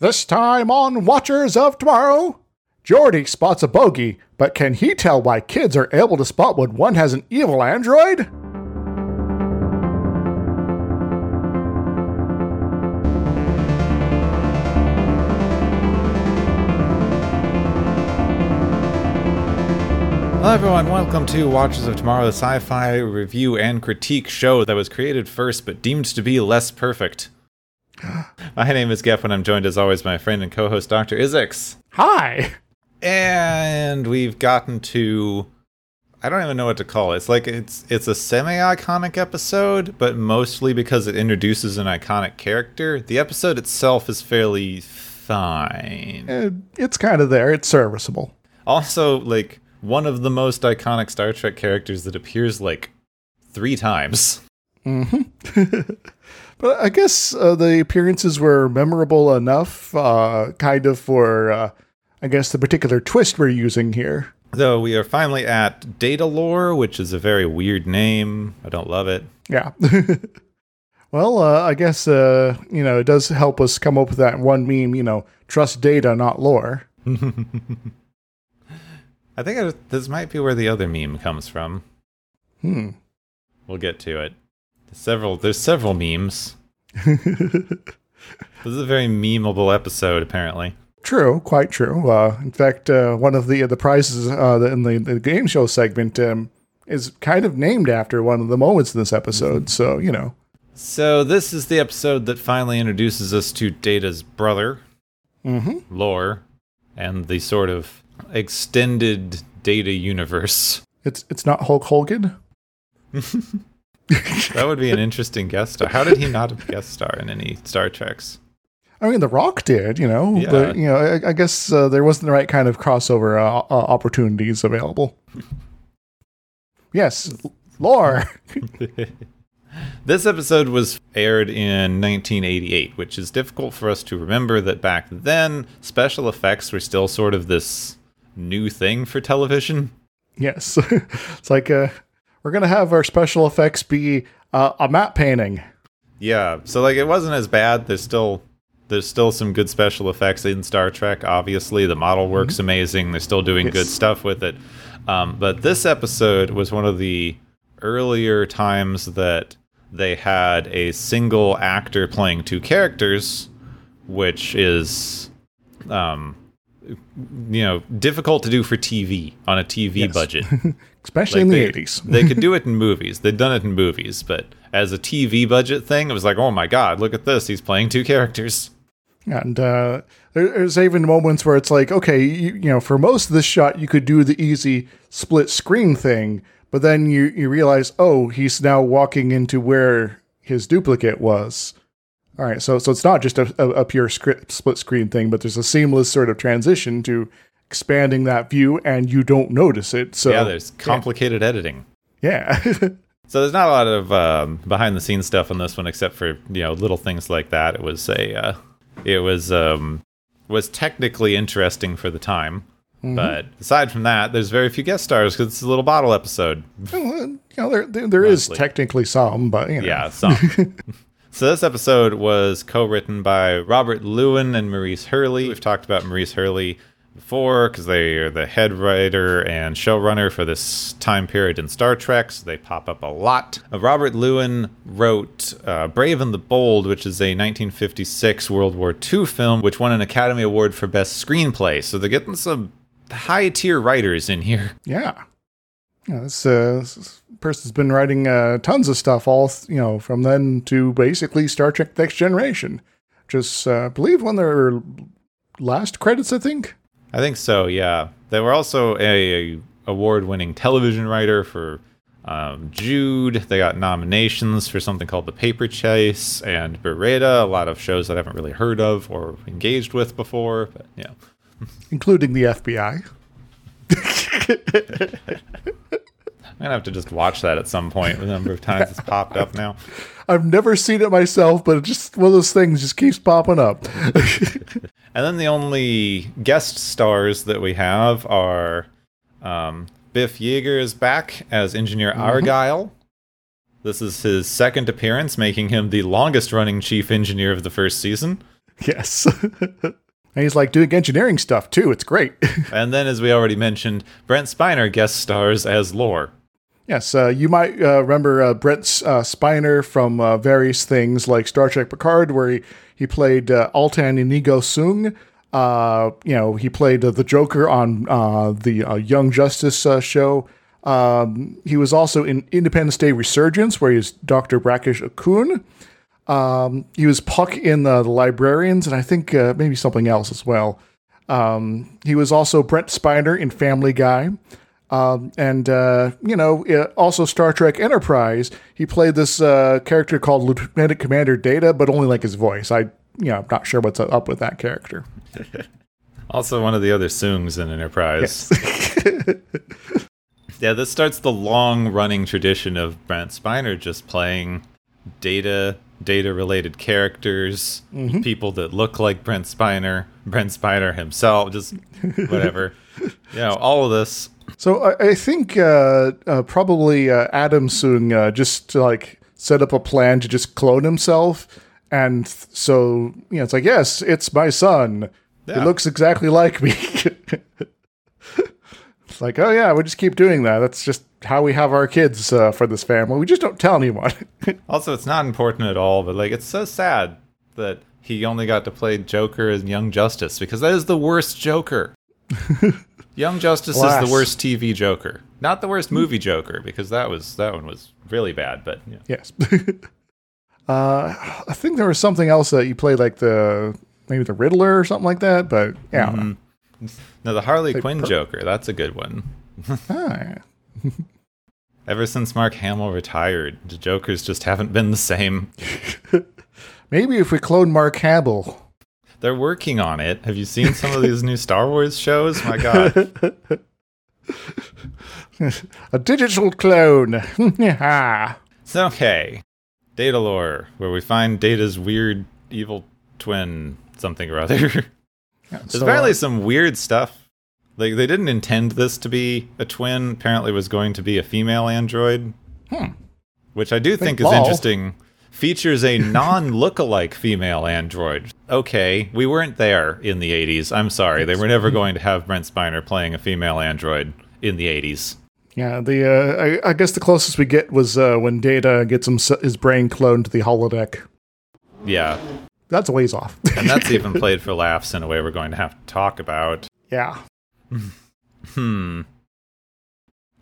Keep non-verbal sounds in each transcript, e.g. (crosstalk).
This time on Watchers of Tomorrow, Geordi spots a bogey, but can he tell why kids are able to spot when one has an evil android? Hello, everyone. Welcome to Watchers of Tomorrow, the sci fi review and critique show that was created first but deemed to be less perfect. (gasps) My name is Geff, and I'm joined as always by my friend and co host, Dr. Izix. Hi! And we've gotten to. I don't even know what to call it. It's like it's it's a semi-iconic episode, but mostly because it introduces an iconic character. The episode itself is fairly fine. Uh, It's kind of there, it's serviceable. Also, like one of the most iconic Star Trek characters that appears like three times. (laughs) But I guess uh, the appearances were memorable enough, uh, kind of for, uh, I guess, the particular twist we're using here. Though we are finally at Datalore, which is a very weird name. I don't love it. Yeah. (laughs) well, uh, I guess, uh, you know, it does help us come up with that one meme, you know, trust data, not lore. (laughs) I think this might be where the other meme comes from. Hmm. We'll get to it. There's several. There's several memes. (laughs) This is a very memeable episode, apparently. True, quite true. Uh, in fact, uh, one of the the prizes uh, in the, the game show segment um, is kind of named after one of the moments in this episode. So you know, So this is the episode that finally introduces us to Data's brother, mm-hmm. Lore, and the sort of extended Data universe. it's it's not Hulk Hogan. (laughs) (laughs) That would be an interesting guest star. How did he not guest star in any Star Treks? I mean, The Rock did, you know, Yeah. but you know, I, I guess uh, there wasn't the right kind of crossover uh, uh, opportunities available. (laughs) yes, lore. (laughs) This episode was aired in 1988, which is difficult for us to remember that back then special effects were still sort of this new thing for television. yes, it's like uh, we're gonna have our special effects be uh, a matte painting. Yeah, so like it wasn't as bad. There's still there's still some good special effects in Star Trek. Obviously, the model works amazing. They're still doing good stuff with it. Um, but this episode was one of the earlier times that they had a single actor playing two characters, which is um, you know difficult to do for TV on a TV Yes. budget. (laughs) especially Like, in the they- eighties. (laughs) they could do it in (laughs) movies. They'd done it in movies, but as a TV budget thing, it was like, oh my god, look at this. He's playing two characters. And uh, there's even moments where it's like, okay, you, you know, for most of this shot, you could do the easy split screen thing, but then you, you realize, oh, he's now walking into where his duplicate was. All right, so so it's not just a, a, a pure script, split screen thing, but there's a seamless sort of transition to expanding that view, and you don't notice it. So yeah, there's complicated editing. yeah, (laughs) So there's not a lot of um, behind the scenes stuff on this one, except for you know little things like that. It was a, uh, it was um, was technically interesting for the time, but aside from that, there's very few guest stars because it's a little bottle episode. you know, there there, there is technically some, but you know, Yeah, some. (laughs) so this episode was co-written by Robert Lewin and Maurice Hurley. We've talked about Maurice Hurley before because they are the head writer and showrunner for this time period in Star Trek, so they pop up a lot. Uh, Robert Lewin wrote uh, Brave and the Bold, which is a 1956 World War II film, which won an Academy Award for Best Screenplay. So they're getting some high-tier writers in here. Yeah. Yeah, this, uh, this person's been writing uh, tons of stuff, all you know, from then to basically Star Trek: Next Generation. Just uh, believe of their last credits, I think. I think so. Yeah, they were also a, a award-winning television writer for um, Jude. They got nominations for something called The Paper Chase and Baretta. A lot of shows that I haven't really heard of or engaged with before. But yeah, including the FBI. (laughs) I'm gonna have to just watch that at some point. The number of times it's popped up now. (laughs) I've never seen it myself, but it's just one of those things just keeps popping up. (laughs) And then the only guest stars that we have are um, Biff Yeager is back as Engineer Argyle. This is his second appearance, making him the longest running chief engineer of the first season. Yes. (laughs) and he's like doing engineering stuff too. It's great. (laughs) And then, as we already mentioned, Brent Spiner guest stars as Lore. Yes, uh, you might uh, remember uh, Brent uh, Spiner from uh, various things like Star Trek Picard, where he, he played uh, Altan Inigo Soong. You know, he played the Joker on the Young Justice show. Um, he was also in Independence Day Resurgence, where he was Dr. Brackish Okun. Um, he was Puck in uh, The Librarians, and I think maybe something else as well. Um, he was also Brent Spiner in Family Guy. Um, and, uh, you know, also Star Trek Enterprise. He played this uh, character called Lieutenant Commander Data, but only like his voice. I, you know, I'm not sure what's up with that character. (laughs) Also, one of the other Soongs in Enterprise. (laughs) yeah, this starts the long running tradition of Brent Spiner just playing data data related characters, people that look like Brent Spiner, Brent Spiner himself, just whatever. (laughs) you know, all of this. So I, I think uh, uh, probably uh, Adam Soong uh, just like set up a plan to just clone himself, and so you know it's like yes, it's my son. Yeah. It looks exactly like me. it's (laughs) like oh yeah, we just keep doing that. That's just how we have our kids uh, for this family. We just don't tell anyone. (laughs) Also, it's not important at all, but like it's so sad that he only got to play Joker as Young Justice because that is the worst Joker. (laughs) Young Justice is the worst TV Joker, not the worst movie Joker because that was that one was really bad. But yeah. yes. (laughs) uh, I think there was something else that you played like the maybe the Riddler or something like that. But yeah, don't no, the Harley Quinn per- Joker, that's a good one. (laughs) Ah, (laughs) Ever since Mark Hamill retired, the Jokers just haven't been the same. Maybe if we clone Mark Hamill. They're working on it. Have you seen some of these new Star Wars shows? My God. (laughs) A digital clone. (laughs) it's okay. Datalore, where we find Data's weird evil twin, something or other. (laughs) There's So, apparently uh, some weird stuff. Like, they didn't intend this to be a twin. Apparently, it was going to be a female android. Which I do think is interesting. Features a non lookalike female android. Okay, we weren't there in the 80s. I'm sorry. They were never going to have Brent Spiner playing a female android in the 80s. yeah, the uh, I, I guess the closest we get was uh, when Data gets him, his brain cloned to the holodeck. Yeah. That's a ways off. And that's (laughs) even played for laughs in a way we're going to have to talk about. yeah. (laughs) Hmm.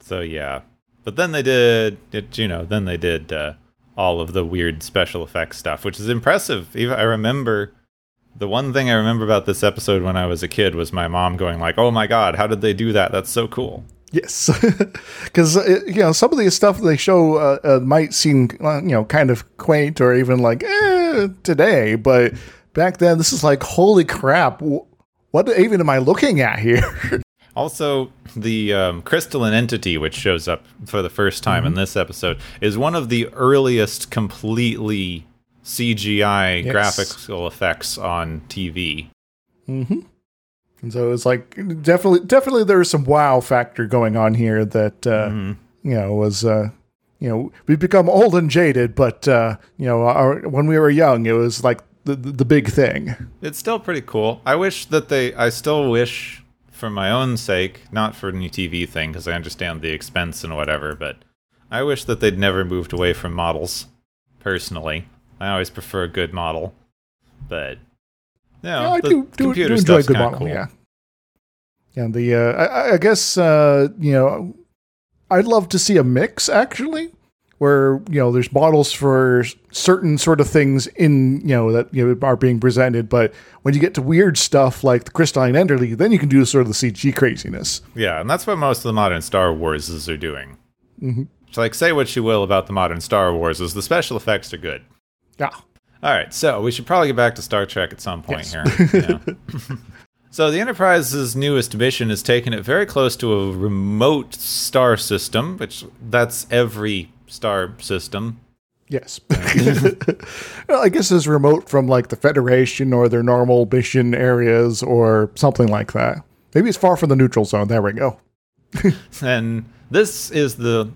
So yeah, but then they did it. You know, then they did uh, all of the weird special effects stuff, which is impressive. Even I remember the one thing I remember about this episode when I was a kid was my mom going like, "Oh my god, how did they do that? That's so cool." Yes, (laughs) because you know some of the stuff they show uh, uh, might seem uh, you know kind of quaint or even like eh, today, but back then this is like holy crap! What even am I looking at here? (laughs) Also, the um, crystalline entity, which shows up for the first time in this episode, is one of the earliest completely CGI Yes. graphical effects on TV. And so it's like definitely, definitely there was some wow factor going on here that uh, you know was uh, you know we've become old and jaded, but uh, you know our, when we were young, it was like the the, the big thing. It's still pretty cool. I wish that they. I still wish, for my own sake, not for any TV thing, because I understand the expense and whatever, but I wish that they'd never moved away from models. Personally, I always prefer a good model, but you know, Yeah, I the do, do, do enjoy stuff's good model. cool. Yeah, yeah. The uh, I, I guess uh, you know I'd love to see a mix actually, where you know there's models for certain sort of things in you know that you know are being presented, but when you get to weird stuff like the crystalline entity, then you can do sort of the CG craziness. Yeah, and that's what most of the modern Star Warses are doing. Mm-hmm. So, like, say what you will about the modern Star Warses, the special effects are good. Yeah. All right, so we should probably get back to Star Trek at some point here. Yeah. (laughs) so the Enterprise's newest mission is taking it very close to a remote star system, which that's every star system. Yes. (laughs) well, I guess it's remote from like the Federation or their normal mission areas or something like that. Maybe it's far from the neutral zone. There we go. (laughs) And this is the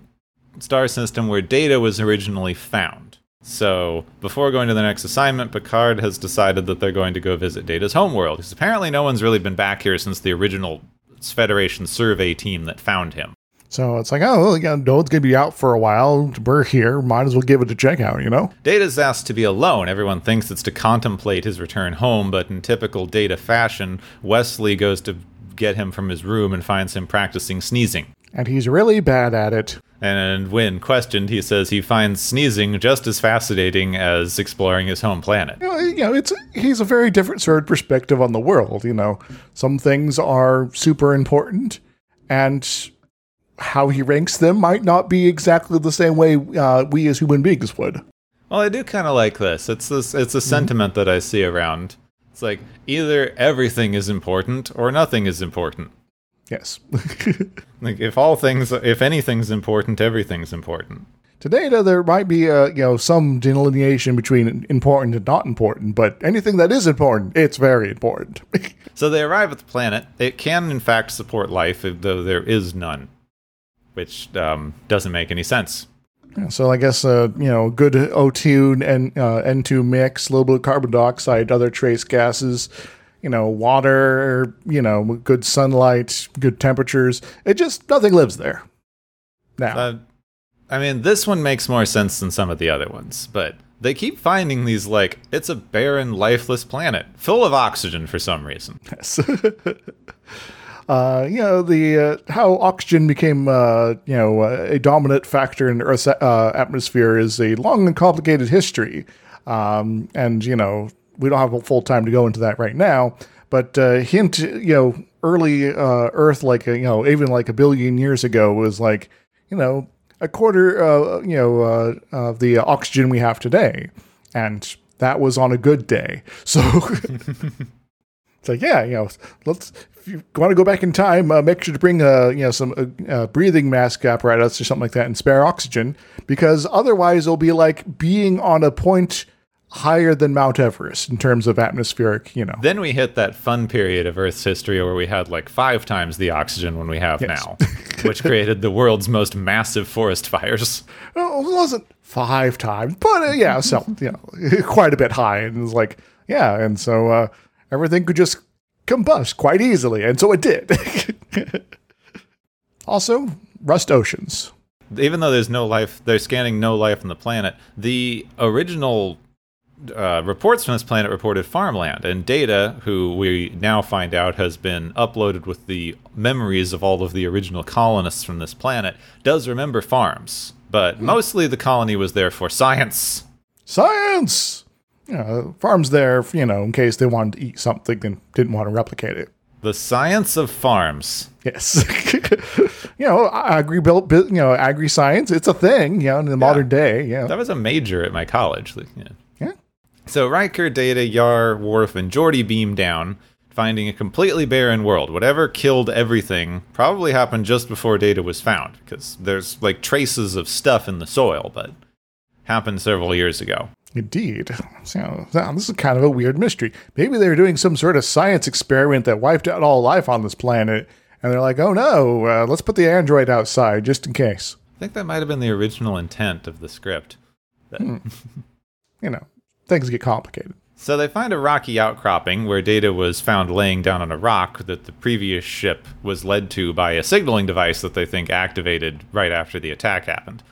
star system where Data was originally found. So, before going to the next assignment, Picard has decided that they're going to go visit Data's homeworld, because apparently no one's really been back here since the original Federation survey team that found him. So it's like, oh, well, yeah, no one's going to be out for a while. We're here. Might as well give it a check out, you know? Data's asked to be alone. Everyone thinks it's to contemplate his return home, but in typical Data fashion, Wesley goes to get him from his room and finds him practicing sneezing. And he's really bad at it. And when questioned, he says he finds sneezing just as fascinating as exploring his home planet. You know, it's he's a very different sort of perspective on the world. You know, some things are super important, and how he ranks them might not be exactly the same way uh, we as human beings would. Well, I do kind of like this. It's this. It's a sentiment that I see around. It's like either everything is important or nothing is important. Yes. (laughs) Like if all things, if anything's important, everything's important. Today, though, there might be uh, you know some delineation between important and not important, but anything that is important, it's very important. (laughs) So they arrive at the planet. It can, in fact, support life, though there is none, which um, doesn't make any sense. Yeah, so I guess uh, you know good O2 and uh, N2 mix, a little bit of carbon dioxide, other trace gases, you know, water, you know, good sunlight, good temperatures. It just nothing lives there. Now, Uh, I mean, this one makes more sense than some of the other ones, but they keep finding these like it's a barren, lifeless planet full of oxygen for some reason. (laughs) Yes. (laughs) uh, you know the uh, how oxygen became uh, you know uh, a dominant factor in Earth's uh, atmosphere is a long and complicated history, um, and you know we don't have a full time to go into that right now. But uh, hint, you know, early uh, Earth, like you know, even like a billion years ago, was like you know a quarter, uh, you know, uh, of the oxygen we have today, and that was on a good day. (laughs) So. It's like, yeah, you know, let's if you want to go back in time, uh, make sure to bring uh, you know some uh, breathing mask apparatus or something like that and spare oxygen because otherwise it'll be like being on a point higher than Mount Everest in terms of atmospheric, you know. Then we hit that fun period of Earth's history where we had like five times the oxygen when we have Yes. now, which created the world's most massive forest fires. Well, it wasn't five times, but uh, yeah, so you know, (laughs) quite a bit high, and it was like, yeah, and so uh, everything could just combust quite easily, and so it did. (laughs) also, rust oceans. even though there's no life, they're scanning no life on the planet. The original uh, reports from this planet reported farmland, and Data, who we now find out has been uploaded with the memories of all of the original colonists from this planet, does remember farms. But mostly the colony was there for science. Science. Know, farms there, you know, in case they wanted to eat something and didn't want to replicate it. The science of farms. Yes, (laughs) you know, agri built, you know, agri science. It's a thing, you know, in the modern day. Yeah, That was a major at my college. like, yeah. yeah. So Riker, Data, Yar, Worf, and Geordi beam down, finding a completely barren world. Whatever killed everything probably happened just before Data was found, because there's like traces of stuff in the soil, but happened several years ago. Indeed. So, this is kind of a weird mystery. Maybe they were doing some sort of science experiment that wiped out all life on this planet, and they're like, "Oh no, uh, let's put the android outside just in case." I think that might have been the original intent of the script. (laughs) You know, things get complicated. So they find a rocky outcropping where Data was found laying down on a rock that the previous ship was led to by a signaling device that they think activated right after the attack happened.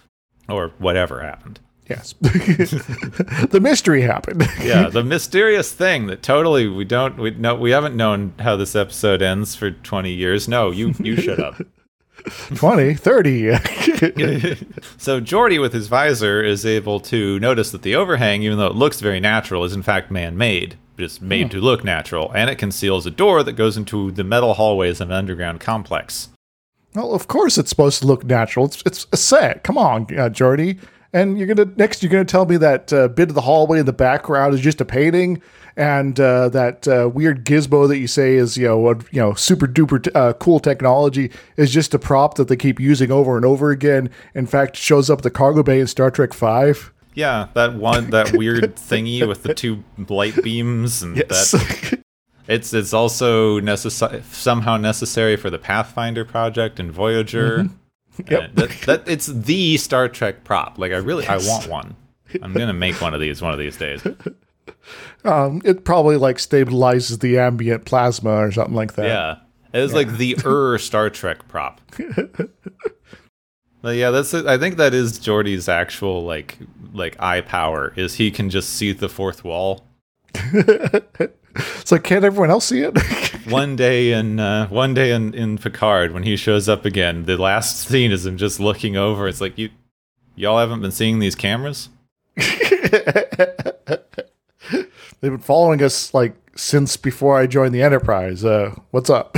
Or whatever happened. Yes, (laughs) the mystery happened. (laughs) yeah, the mysterious thing that totally we don't we no we haven't known how this episode ends for 20 years. No, you you shut up. (laughs) 20, 30. (laughs) so Geordi with his visor is able to notice that the overhang even though it looks very natural is in fact man-made, just made to look natural and it conceals a door that goes into the metal hallways of an underground complex. Well, of course it's supposed to look natural. It's it's a set. Come on, uh, Geordi. And you're gonna next. You're gonna tell me that uh, bit of the hallway in the background is just a painting, and uh, that uh, weird gizmo that you say is you know a, you know super duper t- uh, cool technology is just a prop that they keep using over and over again. In fact, shows up at the cargo bay in Star Trek Five. Yeah, that one that (laughs) weird thingy with the two light beams and Yes. that (laughs) It's it's also necessary somehow necessary for the Pathfinder project and Voyager. Yep. That, that it's the Star Trek prop. Like I really I want one. I'm gonna make one of these one of these days. (laughs) Um, it probably like stabilizes the ambient plasma or something like that. Yeah, it was like the Ur Star Trek prop. (laughs) But yeah, that's it. I think that is Geordi's actual like like eye power is he can just see the fourth wall. (laughs) (laughs) So can't everyone else see it? (laughs) One day in uh, one day in, in Picard when he shows up again, the last scene is him just looking over. It's like you y'all haven't been seeing these cameras. (laughs) They've been following us like since before I joined the Enterprise. Uh, what's up?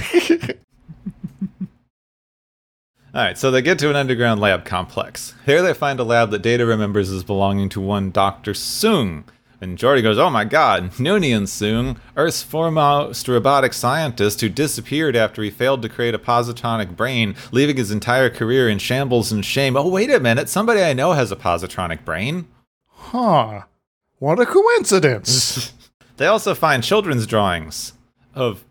All right, so they get to an underground lab complex. Here they find a lab that Data remembers as belonging to one Dr. Soong. And Geordi goes, Oh my god, Noonien Soong, Earth's foremost robotic scientist who disappeared after he failed to create a positronic brain, leaving his entire career in shambles and shame. Oh, wait a minute, somebody I know has a positronic brain. huh. What a coincidence. (laughs) They also find children's drawings of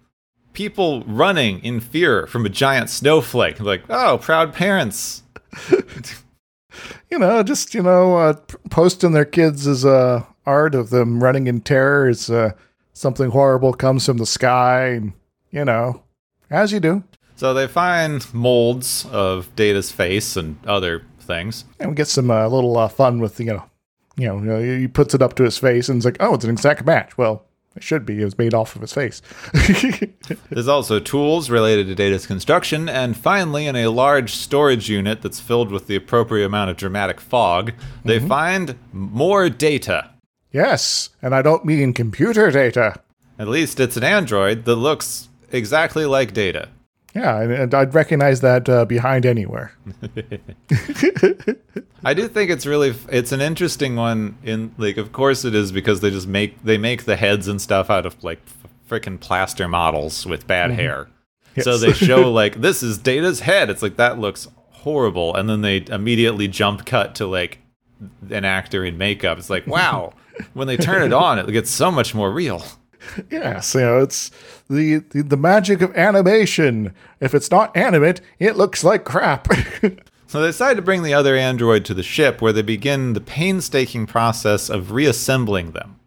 people running in fear from a giant snowflake. Like, oh, proud parents. (laughs) you know, just, you know, uh, posting their kids as uh, art of them running in terror as uh, something horrible comes from the sky. And, you know, as you do. So they find molds of Data's face and other things. And we get some uh, little uh, fun with, you know, you know, he puts it up to his face and it's like, oh, it's an exact match. Well, it should be. It was made off of his face. (laughs) There's also tools related to Data's construction, and finally, in a large storage unit that's filled with the appropriate amount of dramatic fog, they find more data. Yes. And I don't mean computer data. At least it's an android that looks exactly like Data. Yeah, and, I'd recognize that uh, behind anywhere. (laughs) I do think it's really it's an interesting one in like of course it is because they just make they make the heads and stuff out of like freaking plaster models with bad hair. So they show (laughs) like this is Data's head. It's like that looks horrible and then they immediately jump cut to like an actor in makeup. It's like wow. (laughs) when they turn it on it gets so much more real. Yes, you know, it's the, the, the magic of animation. If it's not animate, it looks like crap. (laughs) So they decide to bring the other android to the ship where they begin the painstaking process of reassembling them.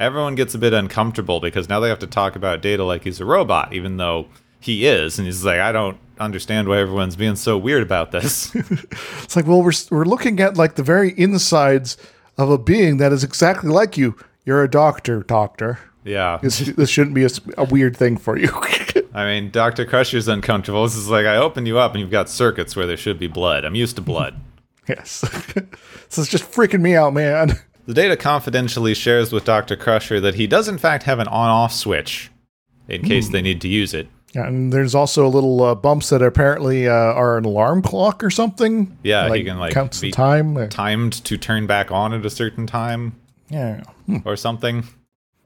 Everyone gets a bit uncomfortable because now they have to talk about Data like he's a robot, even though he is. And he's like, I don't understand why everyone's being so weird about this. (laughs) it's like, well, we're, we're looking at like the very insides of a being that is exactly like you. You're a doctor, doctor. yeah. This, this shouldn't be a weird thing for you. (laughs) I mean, Dr. Crusher's uncomfortable. This is like, I open you up and you've got circuits where there should be blood. I'm used to blood. (laughs) yes. this is just freaking me out, man. The data confidentially shares with Dr. Crusher that he does, in fact, have an on off switch in case hmm. they need to use it. Yeah, and there's also little uh, bumps that apparently uh, are an alarm clock or something. Yeah, like, he can, like, counts be- the time. Uh, Timed to turn back on at a certain time yeah, Hmm. or something.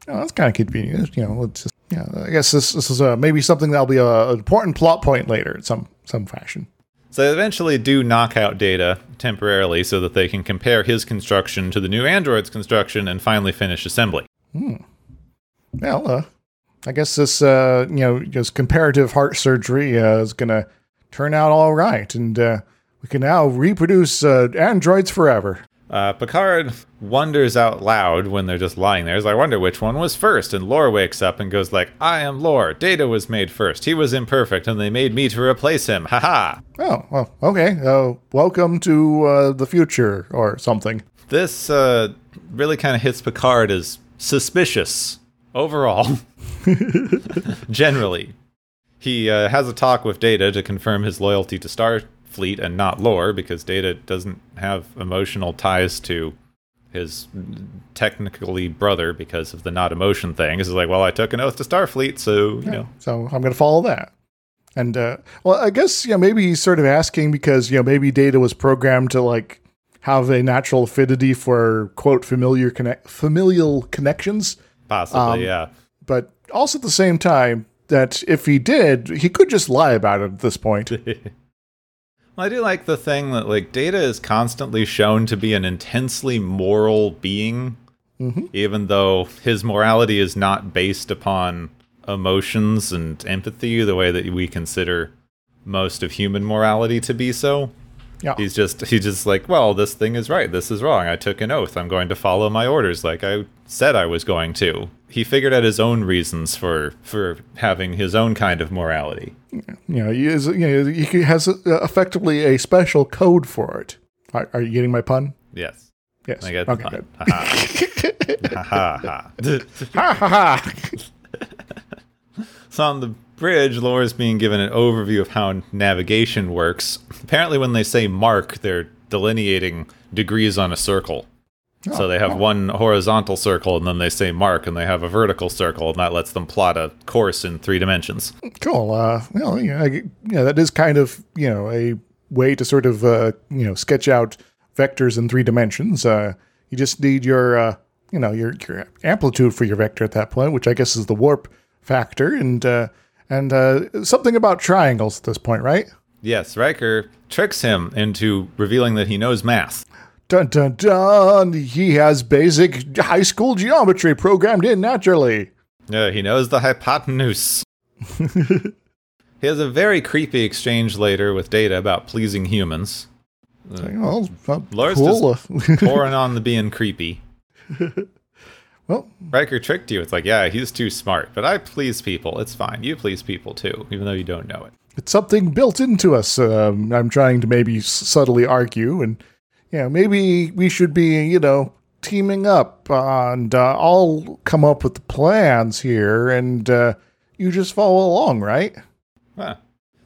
Oh, that's kind of convenient. You know, it's just yeah. I guess this this is uh, maybe something that'll be a, an important plot point later in some some fashion. So they eventually do knock out Data temporarily so that they can compare his construction to the new android's construction and finally finish assembly. Well, uh, I guess this uh, you know just comparative heart surgery uh, is gonna turn out all right, and uh, we can now reproduce uh, androids forever. Uh, Picard wonders out loud when they're just lying there. He's like, I wonder which one was first. And Lore wakes up and goes like, I am Lore. Data was made first. He was imperfect, and they made me to replace him. Ha ha. Oh well, okay. Uh, welcome to uh, the future or something. This uh, really kind of hits Picard as suspicious overall. (laughs) (laughs) Generally, he uh, has a talk with Data to confirm his loyalty to Starfleet and not Lore because Data doesn't have emotional ties to his technically brother because of the not emotion thing. He's like, well, I took an oath to Starfleet, so you know. So I'm going to follow that. And uh, well, I guess yeah, maybe he's sort of asking because you know maybe Data was programmed to like have a natural affinity for quote familiar connect familial connections, Possibly, Um, yeah. but also at the same time that if he did, he could just lie about it at this point. (laughs) Well, I do like the thing that like Data is constantly shown to be an intensely moral being, mm-hmm. even though his morality is not based upon emotions and empathy the way that we consider most of human morality to be so. Yeah. He's just he's just like, well, this thing is right. This is wrong. I took an oath. I'm going to follow my orders like I said I was going to. He figured out his own reasons for for having his own kind of morality. You know, he is. You know, he has effectively a special code for it. Are, are you getting my pun? Yes. Yes. I get okay. the good. Ha ha ha. Ha ha (laughs) ha. (laughs) So on the bridge, Lore's being given an overview of how navigation works. Apparently, when they say mark, they're delineating degrees on a circle. So they have one horizontal circle, and then they say mark, and they have a vertical circle, and that lets them plot a course in three dimensions. Cool. Uh, well, yeah, I, yeah, that is kind of you know a way to sort of uh, you know sketch out vectors in three dimensions. Uh, you just need your uh, you know your your amplitude for your vector at that point, which I guess is the warp factor, and uh, and uh, something about triangles at this point, right? Yes, Riker tricks him into revealing that he knows math. Dun dun dun! He has basic high school geometry programmed in naturally. Yeah, he knows the hypotenuse. (laughs) he has a very creepy exchange later with Data about pleasing humans. Well, uh, Lore's cool. (laughs) pouring on the being creepy. (laughs) well, Riker tricked you. It's like, yeah, he's too smart, but I please people. It's fine. You please people too, even though you don't know it. it's something built into us. Um, I'm trying to maybe subtly argue, and you know, maybe we should be, you know, teaming up and uh, all come up with the plans here, and uh, you just follow along, right? Huh.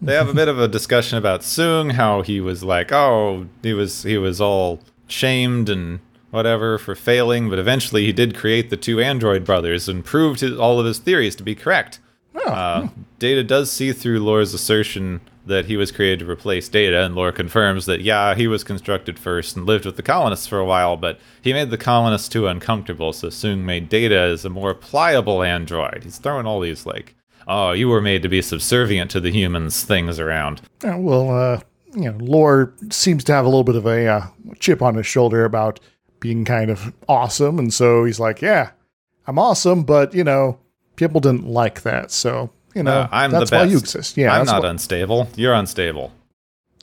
They have a bit of a discussion about Soong, how he was like, oh, he was he was all shamed and whatever for failing, but eventually he did create the two android brothers and proved his, all of his theories to be correct. Oh, Uh, Data does see through Lore's assertion that he was created to replace Data, and Lore confirms that, yeah, he was constructed first and lived with the colonists for a while, but he made the colonists too uncomfortable, so Soong made Data as a more pliable android. He's throwing all these, like, oh, you were made to be subservient to the humans things around. Well, uh, you know, Lore seems to have a little bit of a uh, chip on his shoulder about being kind of awesome, and so he's like, "Yeah, I'm awesome," but you know, people didn't like that, so you know, Uh, I'm that's the why best. you exist. Yeah, I'm not why- unstable. You're unstable.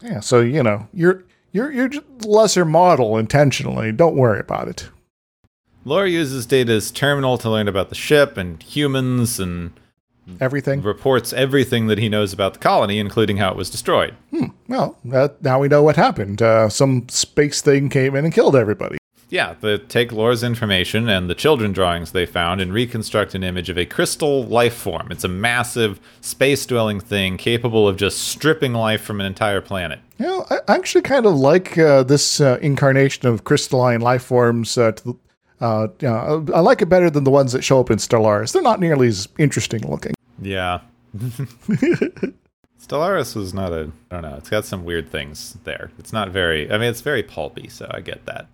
yeah. So you know, you're you're you're lesser model intentionally. Don't worry about it. Lore uses Data's terminal to learn about the ship and humans and Everything. reports everything that he knows about the colony, including how it was destroyed. Well, that, now we know what happened. Uh, some space thing came in and killed everybody. Yeah, they take Lore's information and the children drawings they found and reconstruct an image of a crystal life form. It's a massive space dwelling thing capable of just stripping life from an entire planet. You know, I actually kind of like uh, this uh, incarnation of crystalline life forms. Uh, to the, uh, you know, I like it better than the ones that show up in Stellaris. They're not nearly as interesting looking. Yeah. (laughs) Stellaris was not a. I don't know. It's got some weird things there. It's not very. I mean, it's very pulpy, so I get that.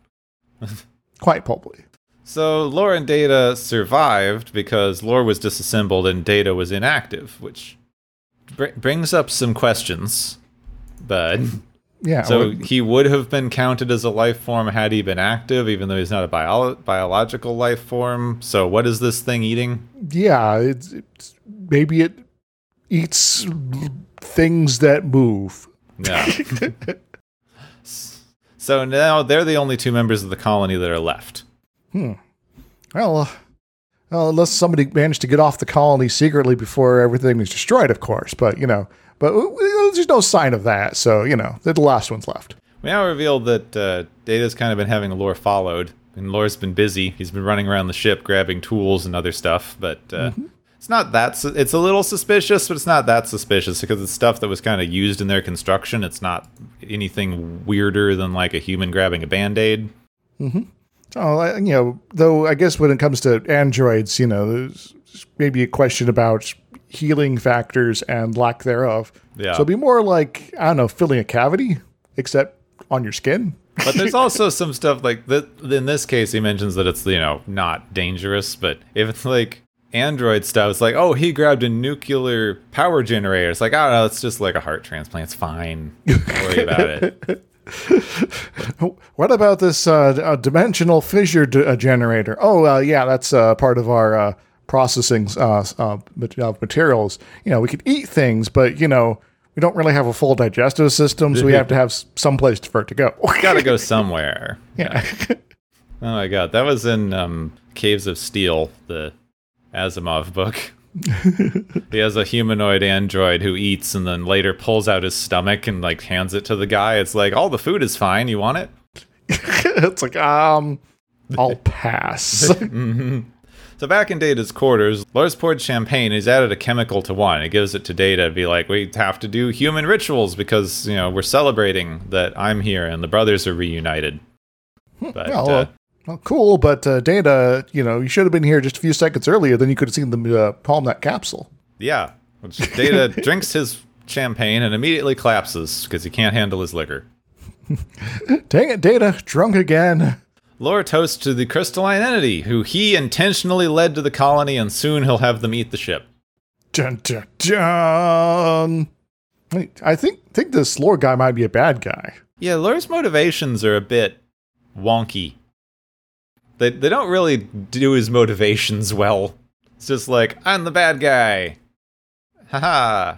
(laughs) Quite probably. So Lore and Data survived because Lore was disassembled and Data was inactive, which br- brings up some questions. But (laughs) Yeah. so he would have been counted as a life form had he been active, even though he's not a bio- biological life form. So what is this thing eating? yeah. It's, it's maybe it eats things that move. No. (laughs) so now they're the only two members of the colony that are left. Well, uh, well, unless somebody managed to get off the colony secretly before everything was destroyed, of course. But you know, but uh, there's no sign of that. So you know, they're the last ones left. We now revealed that uh, Data's kind of been having Lore followed, and Lore's been busy. He's been running around the ship grabbing tools and other stuff, but uh, it's not that. Su- it's a little suspicious, but it's not that suspicious because it's stuff that was kind of used in their construction. It's not anything weirder than like a human grabbing a band aid. Mm-hmm. Oh, I- you know, though I guess when it comes to androids, you know, there's maybe a question about healing factors and lack thereof. Yeah. So it'd be more like I don't know, filling a cavity, except on your skin. But there's (laughs) also some stuff like that. In this case, he mentions that it's you know not dangerous, but if it's like android stuff, it's like oh he grabbed a nuclear power generator. It's like oh no, it's just like a heart transplant. It's fine. Don't worry about it. (laughs) What about this uh, uh, dimensional fissure d- uh, generator? Oh, uh, yeah, that's uh, part of our uh, processing uh, uh, of materials. You know, we could eat things, but you know, we don't really have a full digestive system, so we have to have some place for it to go. Gotta go (laughs) somewhere. yeah. Oh my god, that was in um, Caves of Steel, the Asimov book. (laughs) he has a humanoid android who eats and then later pulls out his stomach and like hands it to the guy. It's like, all the food is fine. You want it? (laughs) it's like, um, I'll pass. (laughs) So back in Data's quarters, Lore's poured champagne. He's added a chemical to wine. He gives it to Data to be like, we have to do human rituals because you know we're celebrating that I'm here and the brothers are reunited. But well, uh, well, cool, but uh, Data, you know, you should have been here just a few seconds earlier. Then you could have seen them uh, palm that capsule. yeah, which Data (laughs) drinks his champagne and immediately collapses because he can't handle his liquor. (laughs) Dang it, Data, drunk again. Lore toasts to the crystalline entity, who he intentionally led to the colony, and soon he'll have them eat the ship. Dun, dun, dun. Wait, I think think this lore guy might be a bad guy. Yeah, Lore's motivations are a bit wonky. They they don't really do his motivations well. It's just like I'm the bad guy. Haha.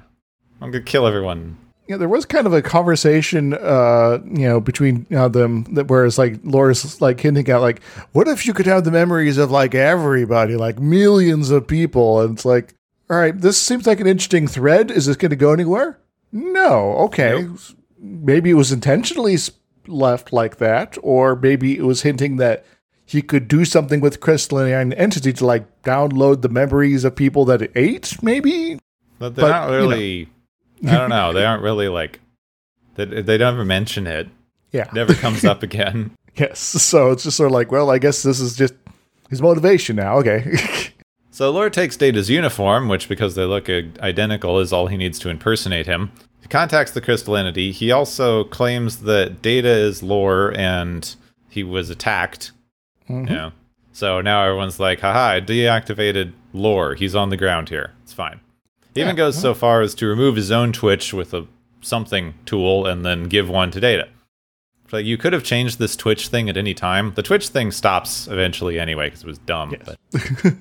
I'm gonna kill everyone. Yeah, there was kind of a conversation, uh, you know, between uh, them that whereas like Lore's like hinting at like, what if you could have the memories of like everybody, like millions of people, and it's like, all right, this seems like an interesting thread. Is this going to go anywhere? No. Okay, maybe it was intentionally left like that, or maybe it was hinting that he could do something with crystalline entity to like download the memories of people that it ate. Maybe But they're But, not you know. really. I don't know. They aren't really like. They they don't ever mention it. yeah. Never comes up (laughs) again. Yes. So it's just sort of like, well, I guess this is just his motivation now. Okay. (laughs) So Lore takes Data's uniform, which, because they look identical, is all he needs to impersonate him. He contacts the crystal entity. He also claims that Data is Lore and he was attacked. Mm-hmm. You know? So now everyone's like, haha, I deactivated Lore. He's on the ground here. It's fine. He even Yeah, goes so far as to remove his own Twitch with a something tool and then give one to Data. It's Like you could have changed this Twitch thing at any time. The Twitch thing stops eventually anyway because it was dumb. But (laughs)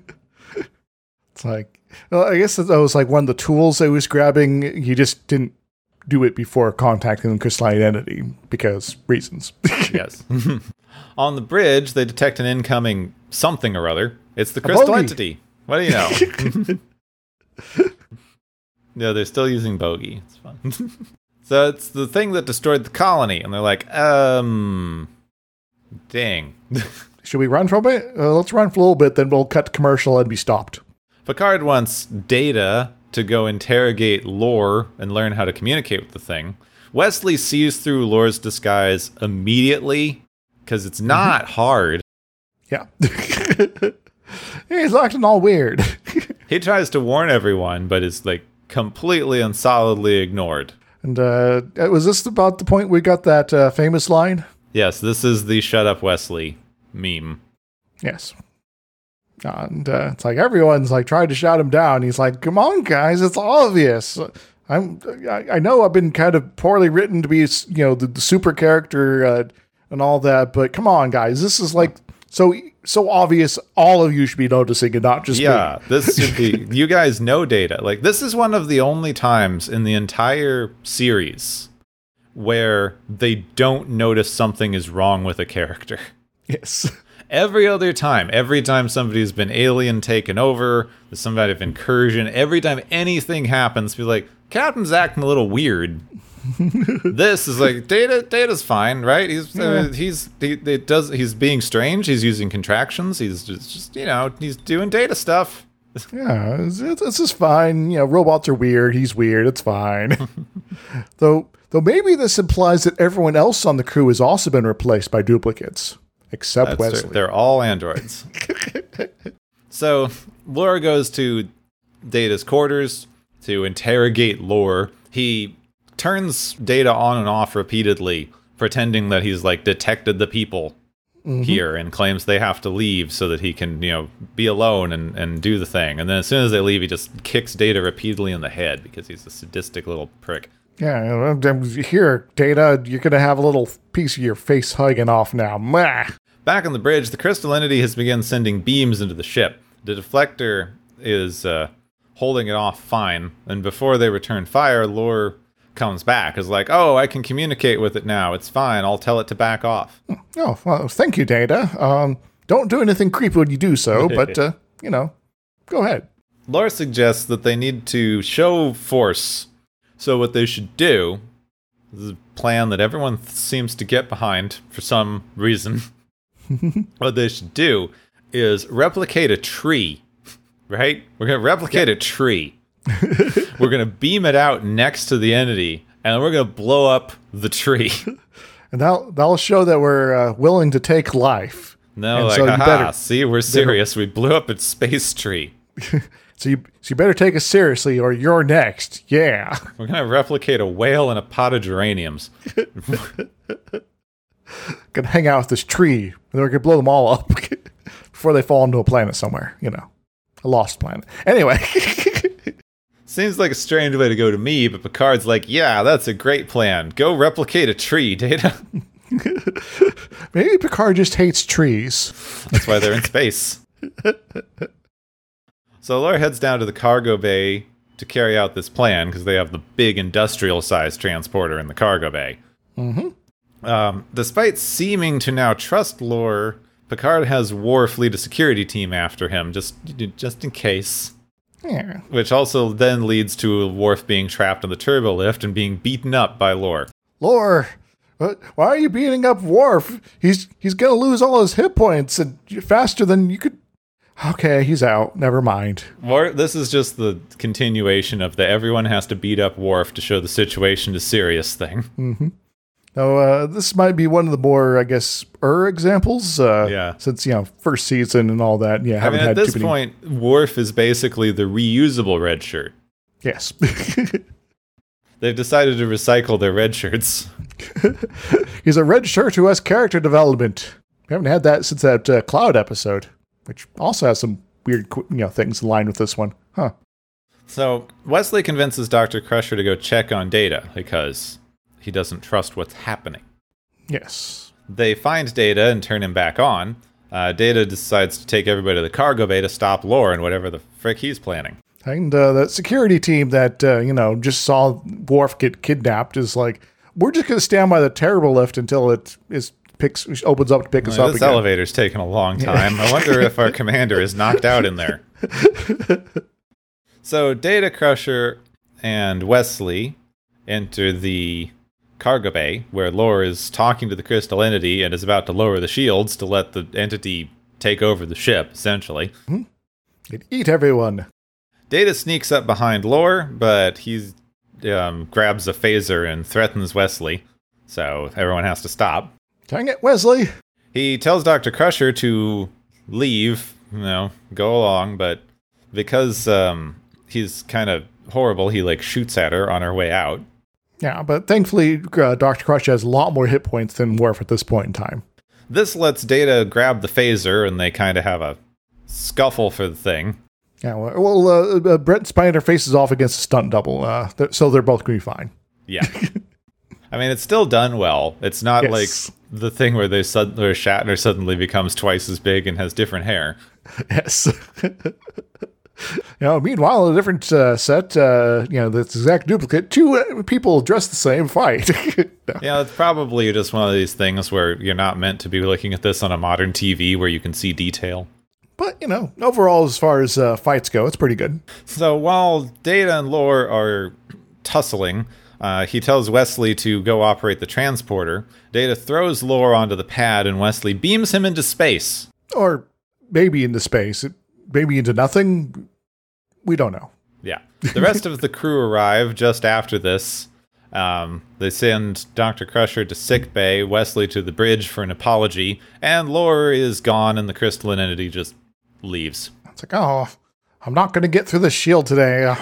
it's like, well, I guess that was like one of the tools he was grabbing. You just didn't do it before contacting the crystalline entity because reasons. (laughs) yes. (laughs) On the bridge, they detect an incoming something or other. It's the crystal entity. What do you know? (laughs) no, they're still using bogey. It's fun. so it's the thing that destroyed the colony, and they're like, um, dang. Should we run from it? Uh, let's run for a little bit, then we'll cut commercial and be stopped. Picard wants Data to go interrogate Lore and learn how to communicate with the thing. Wesley sees through Lore's disguise immediately because it's not hard. Yeah. (laughs) He's acting all weird. (laughs) He tries to warn everyone, but is like completely and solidly ignored. and uh, was this about the point we got that uh, famous line? Yes, this is the "Shut Up, Wesley" meme. Yes. And uh, it's like everyone's like trying to shout him down. He's like, "Come on, guys, it's obvious. I'm. I, I know I've been kind of poorly written to be, you know, the, the super character uh, and all that, but come on, guys, this is like so so obvious. All of you should be noticing, and not just me." Yeah, this should be. (laughs) You guys know data. Like this is one of the only times in the entire series where they don't notice something is wrong with a character. Yes. Every other time, every time somebody's been alien taken over, there's some kind of incursion, every time anything happens, be like, Captain's acting a little weird. (laughs) this is like data. Data's fine, right? He's uh, he's he it does. He's being strange. He's using contractions. He's just, just you know he's doing data stuff. (laughs) Yeah, it's, it's just fine. You know, robots are weird. He's weird. It's fine. (laughs) though, though maybe this implies that everyone else on the crew has also been replaced by duplicates, except That's Wesley. true. They're all androids. (laughs) so Lore goes to Data's quarters to interrogate Lore. He turns Data on and off repeatedly, pretending that he's like detected the people mm-hmm. here and claims they have to leave so that he can, you know, be alone and, and do the thing. And then as soon as they leave, he just kicks Data repeatedly in the head because he's a sadistic little prick. Yeah, here, Data, you're gonna have a little piece of your face hugging off now. Mwah. Back on the bridge, the crystal entity has begun sending beams into the ship. The deflector is uh, holding it off fine, and before they return fire, Lore comes back. Is like, oh, I can communicate with it now. It's fine. I'll tell it to back off. Oh, well, thank you, Data. Um, don't do anything creepy when you do so, (laughs) but, uh, you know, go ahead. Lore suggests that they need to show force. So what they should do this is a plan that everyone th- seems to get behind for some reason. (laughs) (laughs) what they should do is replicate a tree, right? We're going to replicate a tree. we're going to beam it out next to the entity, and we're going to blow up the tree. (laughs) And that'll, that'll show that we're uh, willing to take life. No, And like, so haha, better- see, we're serious. We blew up its space tree. (laughs) So you, so you better take us seriously or you're next. Yeah. We're going to replicate a whale and a pot of geraniums. (laughs) Gonna hang out with this tree, and then we could blow them all up (laughs) before they fall into a planet somewhere. You know, a lost planet. Anyway, (laughs) Seems like a strange way to go to me, but Picard's like, yeah, that's a great plan. Go replicate a tree, Data. maybe Picard just hates trees. That's why they're in space. so Lore heads down to the cargo bay to carry out this plan because they have the big industrial sized transporter in the cargo bay. Mm-hmm. Um, despite seeming to now trust Lore, Picard has Worf lead a security team after him, just just in case. Yeah. Which also then leads to Worf being trapped in the turbo lift and being beaten up by Lore. Lore, why are you beating up Worf? He's he's gonna lose all his hit points and faster than you could. Okay, he's out. Never mind. War, this is just the continuation of the everyone has to beat up Worf to show the situation is serious thing. No, uh, this might be one of the more, I guess, er examples. Uh, Yeah. Since you know first season and all that. Yeah, I haven't mean, at had this too many. point, Worf is basically the reusable red shirt. Yes. (laughs) They've decided to recycle their red shirts. (laughs) He's a red shirt who has character development. We haven't had that since that uh, Cloud episode, which also has some weird, you know, things in line with this one. Huh. So Wesley convinces Dr. Crusher to go check on Data because he doesn't trust what's happening. Yes. They find Data and turn him back on. Uh, Data decides to take everybody to the cargo bay to stop Lore and whatever the frick he's planning. And uh, that security team that uh, you know just saw Worf get kidnapped is like, we're just gonna stand by the turbo lift until it is picks opens up to pick us up this again. elevator's taking a long time. I wonder if our commander is knocked out in there. (laughs) so Data Crusher and Wesley enter the cargo bay where Lore is talking to the crystal entity and is about to lower the shields to let the entity take over the ship, essentially. It'd eat everyone. Data sneaks up behind Lore, but he um, grabs a phaser and threatens Wesley. So everyone has to stop. Dang it, Wesley. He tells Dr. Crusher to leave, you know, go along, but because um, he's kind of horrible, he like shoots at her on her way out. Yeah, but thankfully, uh, Doctor Crusher has a lot more hit points than Worf at this point in time. This lets Data grab the phaser, and they kind of have a scuffle for the thing. Yeah, well, well uh, uh, Brent Spiner faces off against a stunt double, uh, th- so they're both going to be fine. Yeah. (laughs) I mean, it's still done well. It's not Yes. like the thing where they sud- where Shatner suddenly becomes twice as big and has different hair. (laughs) Yes. (laughs) you know, meanwhile, a different uh, set, uh, you know, this exact duplicate, two uh, people dressed the same fight. (laughs) No. Yeah, it's probably just one of these things where you're not meant to be looking at this on a modern TV where you can see detail. But, you know, overall, as far as uh, fights go, it's pretty good. So while Data and Lore are tussling, uh, he tells Wesley to go operate the transporter. Data throws Lore onto the pad, and Wesley beams him into space. Or maybe into space, maybe into nothing. We don't know. Yeah. The rest of the crew arrive just after this. Um, they send Dr. Crusher to sick bay, Wesley to the bridge for an apology, and Lore is gone, and the crystalline entity just leaves. It's like, oh, I'm not going to get through the shield today. Uh,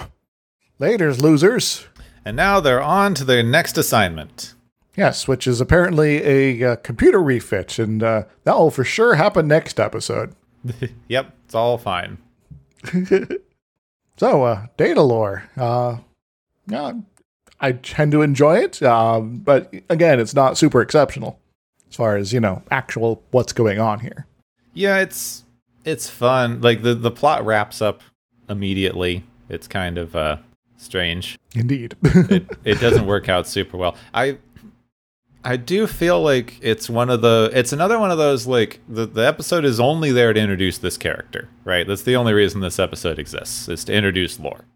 laters, losers. And now they're on to their next assignment. Yes, which is apparently a uh, computer refit, and uh, that will for sure happen next episode. (laughs) yep, it's all fine. (laughs) So, uh, Datalore. Uh, yeah, I tend to enjoy it, um, but again, it's not super exceptional as far as you know actual what's going on here. Yeah, it's it's fun. Like the the plot wraps up immediately. It's kind of uh strange. Indeed. it (laughs) it doesn't work out super well. I I do feel like it's one of the it's another one of those like the the episode is only there to introduce this character, right? That's the only reason this episode exists is to introduce lore.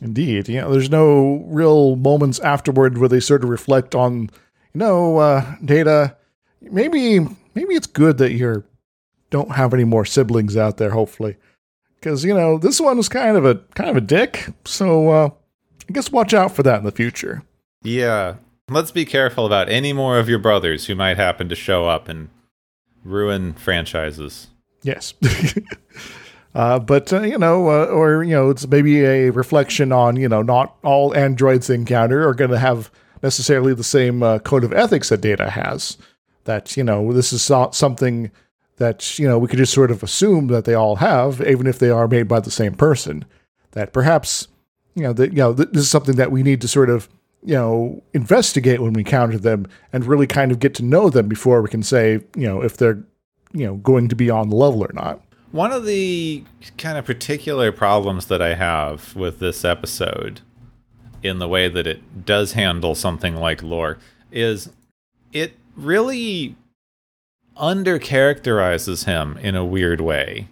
Indeed. You know, there's no real moments afterward where they sort of reflect on, you know, uh, data. Maybe maybe it's good that you don't have any more siblings out there, hopefully. Because, you know, this one was kind of a kind of a dick. So uh I guess watch out for that in the future. Yeah. Let's be careful about any more of your brothers who might happen to show up and ruin franchises. Yes. (laughs) uh, but, uh, you know, uh, or, you know, it's maybe a reflection on, you know, not all androids they encounter are going to have necessarily the same uh, code of ethics that Data has. That, you know, this is not something that, you know, we could just sort of assume that they all have, even if they are made by the same person. That perhaps, you know, that, you know, this is something that we need to sort of you know, investigate when we encounter them and really kind of get to know them before we can say, you know, if they're, you know, going to be on the level or not. One of the kind of particular problems that I have with this episode in the way that it does handle something like lore is it really undercharacterizes him in a weird way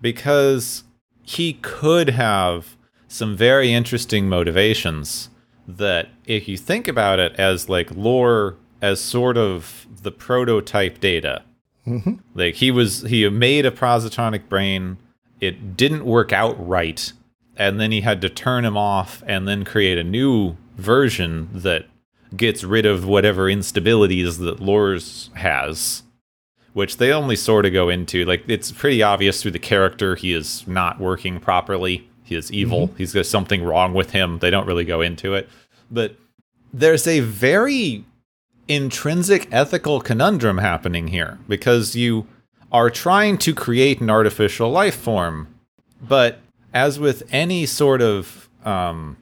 because he could have some very interesting motivations that if you think about it as like lore as sort of the prototype data mm-hmm. like he was he made a positronic brain. It didn't work out right. And then he had to turn him off and then create a new version that gets rid of whatever instabilities that Lore's has which they only sort of go into. Like it's pretty obvious through the character he is not working properly he is evil. Mm-hmm. He's got something wrong with him. They don't really go into it. But there's a very intrinsic ethical conundrum happening here because you are trying to create an artificial life form. But as with any sort of, um,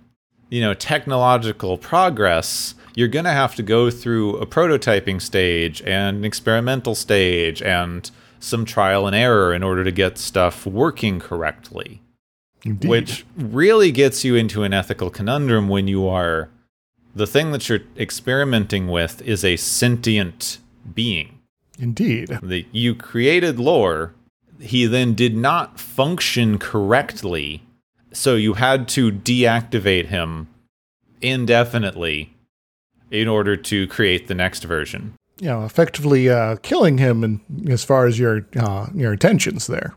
you know, technological progress, you're going to have to go through a prototyping stage and an experimental stage and some trial and error in order to get stuff working correctly. Indeed. Which really gets you into an ethical conundrum when you are the thing that you're experimenting with is a sentient being. Indeed. The, you created lore, he then did not function correctly, so you had to deactivate him indefinitely in order to create the next version. You know, effectively uh, killing him, and as far as your uh, your intentions there.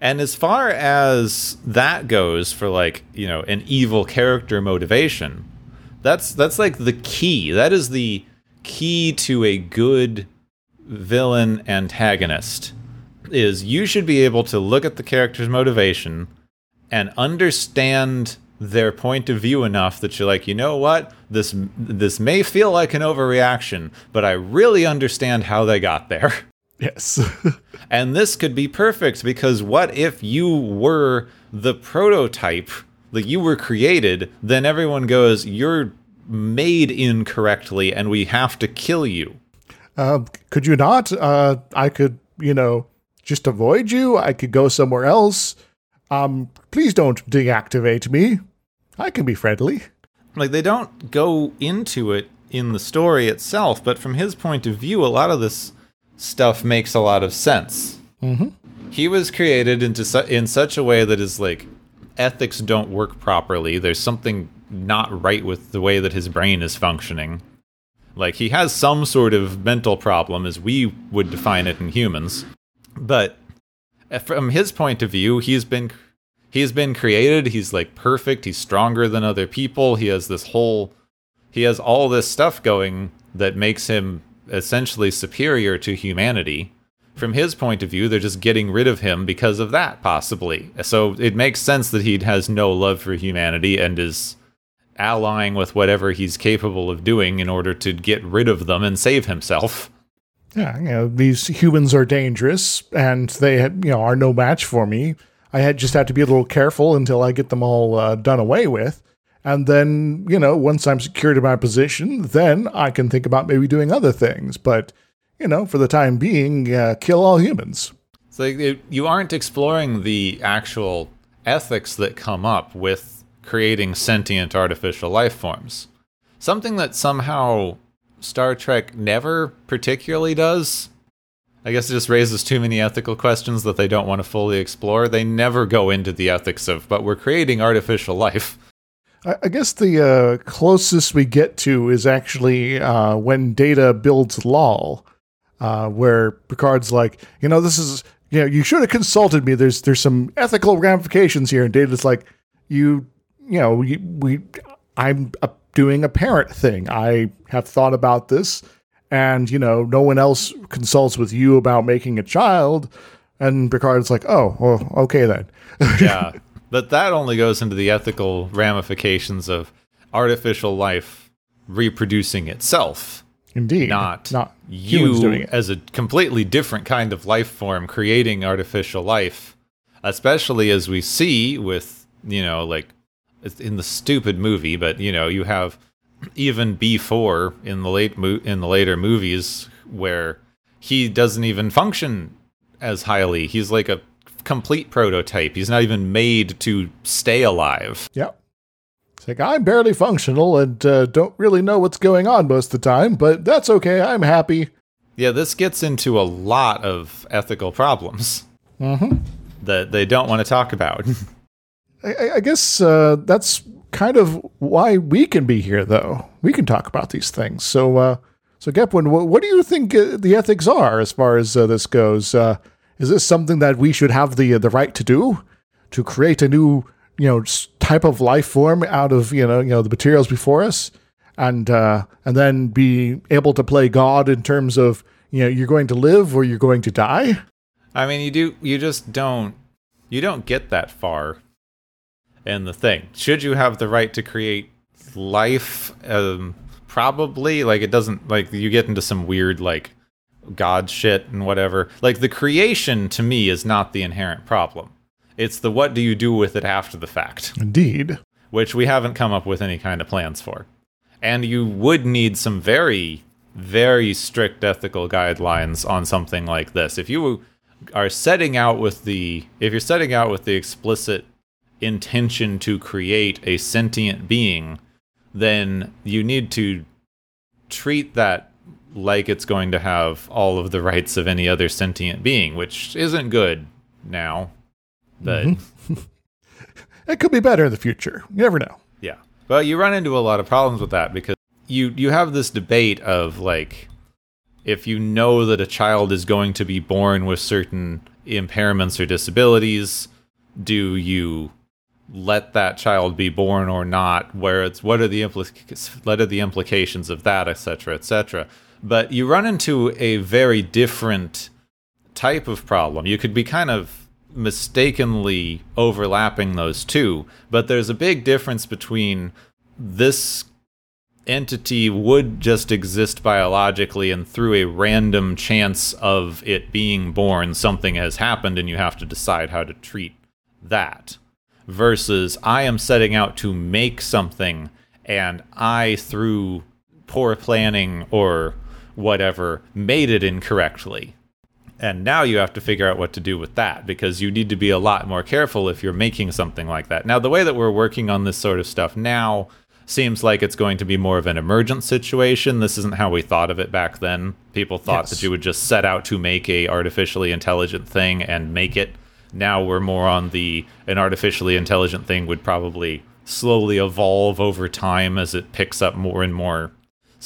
And as far as that goes for like, you know, an evil character motivation, that's that's like the key. That is the key to a good villain antagonist is you should be able to look at the character's motivation and understand their point of view enough that you're like, you know what? This this may feel like an overreaction, but I really understand how they got there. (laughs) Yes. (laughs) and this could be perfect because what if you were the prototype that you were created, then everyone goes, You're made incorrectly and we have to kill you. Uh, could you not? Uh, I could, you know, just avoid you. I could go somewhere else. Um, please don't deactivate me. I can be friendly. Like, they don't go into it in the story itself, but from his point of view, a lot of this stuff makes a lot of sense. Mm-hmm. He was created into su- in such a way that is like ethics don't work properly. There's something not right with the way that his brain is functioning. Like he has some sort of mental problem, as we would define it in humans. But uh, from his point of view, he's been he's been created. He's like perfect. He's stronger than other people. He has this whole he has all this stuff going that makes him essentially superior to humanity. From his point of view, they're just getting rid of him because of that, possibly. So it makes sense that he has no love for humanity and is allying with whatever he's capable of doing in order to get rid of them and save himself. Yeah, you know, these humans are dangerous and they you know are no match for me. I had just have to be a little careful until I get them all uh, done away with. And then, you know, once I'm secured in my position, then I can think about maybe doing other things. But, you know, for the time being, uh, kill all humans. So you aren't exploring the actual ethics that come up with creating sentient artificial life forms. Something that somehow Star Trek never particularly does. I guess it just raises too many ethical questions that they don't want to fully explore. They never go into the ethics of, but we're creating artificial life. I, guess the uh, closest we get to is actually uh, when Data builds Lal, uh, where Picard's like, you know, this is, you know, you should have consulted me. There's there's some ethical ramifications here, and Data's like, you, you know, we, we I'm doing a parent thing. I have thought about this, and you know, no one else consults with you about making a child. And Picard's like, oh, well, okay then. (laughs) yeah. But that only goes into the ethical ramifications of artificial life reproducing itself. Indeed, not, not you as a completely different kind of life form creating artificial life, especially as we see with, you know, like in the stupid movie, but you know, you have even B4 in the late mo- in the later movies where he doesn't even function as highly. He's like a complete prototype. He's not even made to stay alive. Yep. It's like, I'm barely functional and uh, don't really know what's going on most of the time, but that's okay. I'm happy. Yeah, this gets into a lot of ethical problems Mm-hmm. that they don't want to talk about. (laughs) I- I, guess uh, that's kind of why we can be here, though. We can talk about these things. So, uh, so Gepwin, what, what do you think uh, the ethics are as far as uh, this goes? Uh, is this something that we should have the the right to do to create a new, you know, type of life form out of you know you know the materials before us, and uh, and then be able to play God in terms of you know you're going to live or you're going to die? I mean, you do you just don't you don't get that far in the thing. Should you have the right to create life um probably like it doesn't like you get into some weird like god shit and whatever. Like the creation to me is not the inherent problem. It's the what do you do with it after the fact. Indeed. which we haven't come up with any kind of plans for. And you would need some very, very strict ethical guidelines on something like this. If you are setting out with the, if you're setting out with the explicit intention to create a sentient being, then you need to treat that like it's going to have all of the rights of any other sentient being, which isn't good now. But mm-hmm. (laughs) It could be better in the future. You never know. Yeah. Well, you run into a lot of problems with that because you you have this debate of like if you know that a child is going to be born with certain impairments or disabilities, do you let that child be born or not? Where it's what are the implic- what are the implications of that, etc., etc. But you run into a very different type of problem. You could be kind of mistakenly overlapping those two, but there's a big difference between this entity would just exist biologically and through a random chance of it being born something has happened and you have to decide how to treat that versus I am setting out to make something and I through poor planning or whatever made it incorrectly and now you have to figure out what to do with that because you need to be a lot more careful if you're making something like that. Now, the way that we're working on this sort of stuff now seems like it's going to be more of an emergent situation. This isn't how we thought of it back then. People thought Yes. that you would just set out to make a artificially intelligent thing and make it. Now we're more on the an artificially intelligent thing would probably slowly evolve over time as it picks up more and more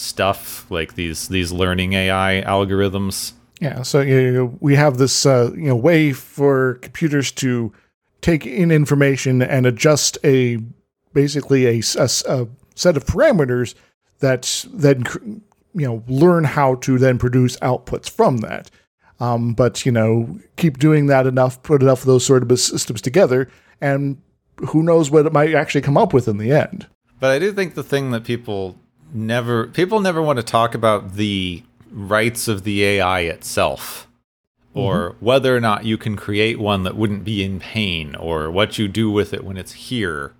stuff like these these learning AI algorithms. Yeah, so you know, we have this uh, you know way for computers to take in information and adjust a basically a set of parameters that then you know learn how to then produce outputs from that. Um, but you know, keep doing that enough, put enough of those sort of systems together, and who knows what it might actually come up with in the end. But I do think the thing that people never people never want to talk about the rights of the AI itself or whether or not you can create one that wouldn't be in pain or what you do with it when it's here.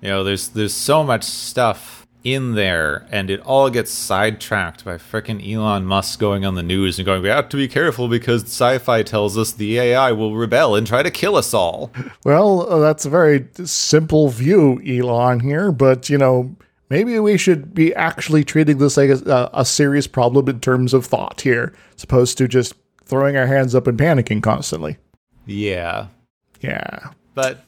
You know, there's there's so much stuff in there, and it all gets sidetracked by frickin' Elon Musk going on the news and going, "We have to be careful because sci-fi tells us the AI will rebel and try to kill us all." Well, uh, that's a very simple view, Elon here, but you know, maybe we should be actually treating this like a, a serious problem in terms of thought here, as opposed to just throwing our hands up and panicking constantly. Yeah, Yeah. but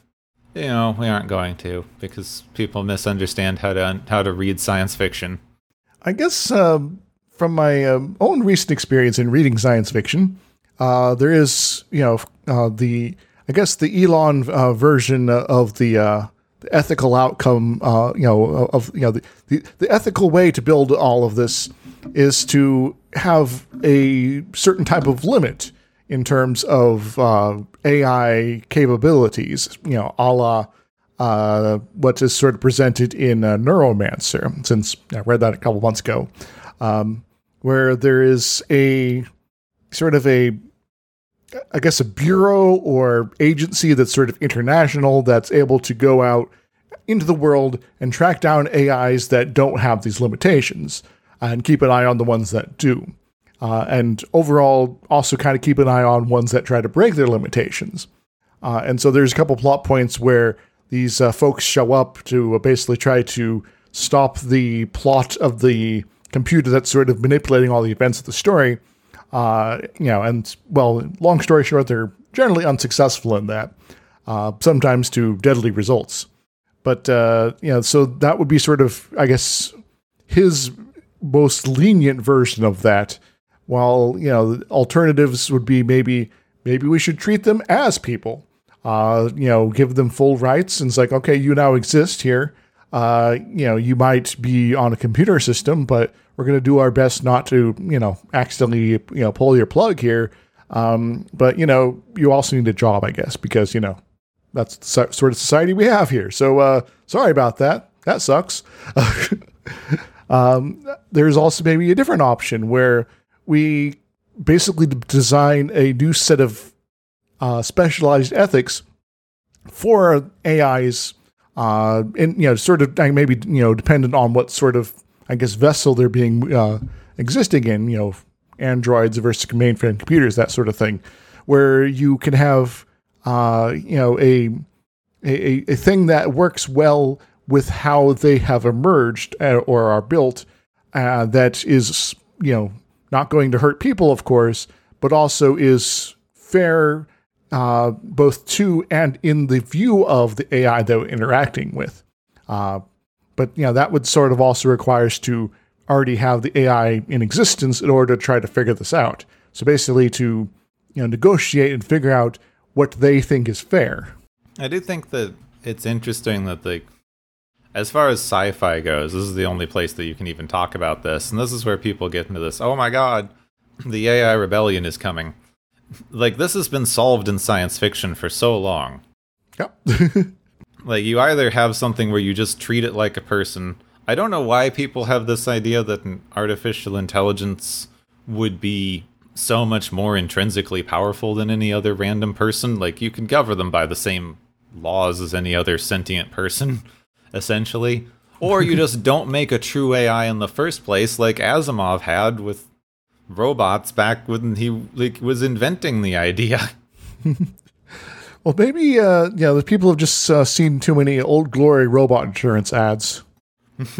you know we aren't going to because people misunderstand how to how to read science fiction. I guess um, from my um, own recent experience in reading science fiction, uh, there is, you know, uh, the I guess the Elon uh, version of the, uh, the ethical outcome, uh, you know, of you know the, the the ethical way to build all of this is to have a certain type of limit in terms of uh, AI capabilities, you know, a la uh, what is sort of presented in uh, Neuromancer, since I read that a couple months ago, um, where there is a sort of a, I guess, a bureau or agency that's sort of international that's able to go out into the world and track down AIs that don't have these limitations and keep an eye on the ones that do. Uh, and overall, also kind of keep an eye on ones that try to break their limitations. Uh, and so there's a couple plot points where these uh, folks show up to uh, basically try to stop the plot of the computer that's sort of manipulating all the events of the story. Uh, you know, and well, long story short, they're generally unsuccessful in that, uh, sometimes to deadly results. But uh, you know, so that would be sort of, I guess, his most lenient version of that. While you know, alternatives would be maybe maybe we should treat them as people. Uh, you know, give them full rights, and it's like, okay, you now exist here. Uh, you know, you might be on a computer system, but we're going to do our best not to, you know, accidentally, you know, pull your plug here. Um, but you know, you also need a job, I guess, because you know that's the so- sort of society we have here. So uh, sorry about that. That sucks. (laughs) um, there's also maybe a different option where we basically design a new set of uh, specialized ethics for AIs, uh, and you know, sort of maybe you know, dependent on what sort of I guess vessel they're being uh, existing in. You know, androids versus mainframe computers, that sort of thing, where you can have uh, you know a, a a thing that works well with how they have emerged uh, or are built, uh, that is you know not going to hurt people, of course, but also is fair uh, both to and in the view of the AI that we're interacting with. Uh, but you know that would sort of also requires to already have the AI in existence in order to try to figure this out. So basically, to you know negotiate and figure out what they think is fair. I do think that it's interesting that the as far as sci-fi goes, this is the only place that you can even talk about this, and this is where people get into this. Oh my god, the AI rebellion is coming. Like this has been solved in science fiction for so long. Yep. (laughs) Like you either have something where you just treat it like a person. I don't know why people have this idea that an artificial intelligence would be so much more intrinsically powerful than any other random person. Like you can govern them by the same laws as any other sentient person, (laughs) essentially. Or you (laughs) just don't make a true AI in the first place, like Asimov had with robots back when he like was inventing the idea. (laughs) well, maybe uh, know the people have just uh, seen too many old glory robot insurance ads. (laughs)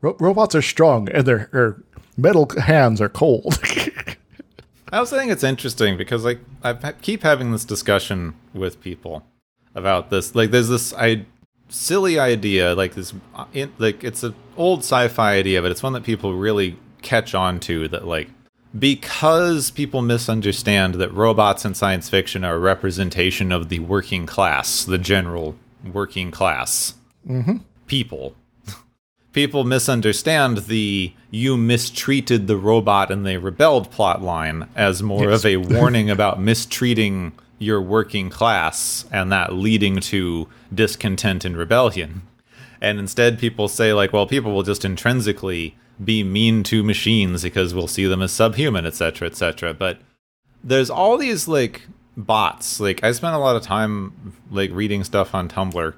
Ro- robots are strong, and their, their metal hands are cold. (laughs) I was saying it's interesting because like I keep having this discussion with people about this. Like, there's this I silly idea, like this, uh, in, like it's an old sci-fi idea, but it's one that people really catch on to. That like because people misunderstand that robots in science fiction are a representation of the working class, the general working class people. (laughs) People misunderstand the you mistreated the robot and they rebelled plot line as more Yes. of a warning (laughs) about mistreating your working class and that leading to discontent and rebellion. And instead, people say, like, well, people will just intrinsically be mean to machines because we'll see them as subhuman, etc., etc. But there's all these, like, bots. Like, I spent a lot of time, like, reading stuff on Tumblr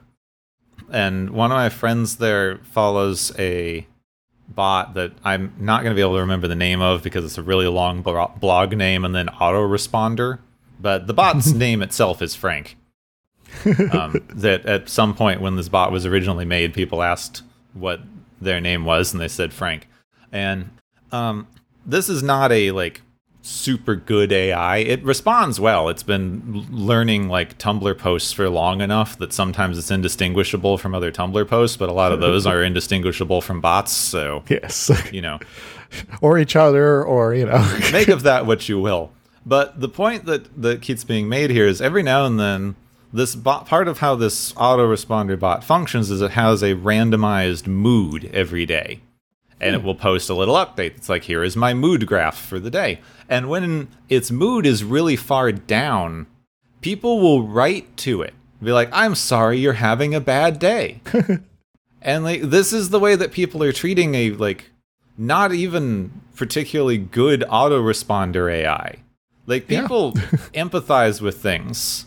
and one of my friends there follows a bot that I'm not going to be able to remember the name of because it's a really long blog name and then autoresponder. But the bot's (laughs) name itself is Frank. (laughs) Um, that at some point when this bot was originally made, people asked what their name was, and they said Frank. And um, this is not a like super good AI. It responds well. It's been learning like Tumblr posts for long enough that sometimes it's indistinguishable from other Tumblr posts, but a lot of those are indistinguishable from bots. So, (laughs) Yes. you know, or each other, or, you know. make of that what you will. But the point that that keeps being made here is every now and then this bot part of how this autoresponder bot functions is it has a randomized mood every day. And it hmm. will post a little update. It's like, here is my mood graph for the day. And when its mood is really far down, people will write to it. Be like, I'm sorry you're having a bad day. (laughs) and like this is the way that people are treating a like not even particularly good autoresponder AI. Like Yeah. people (laughs) empathize with things.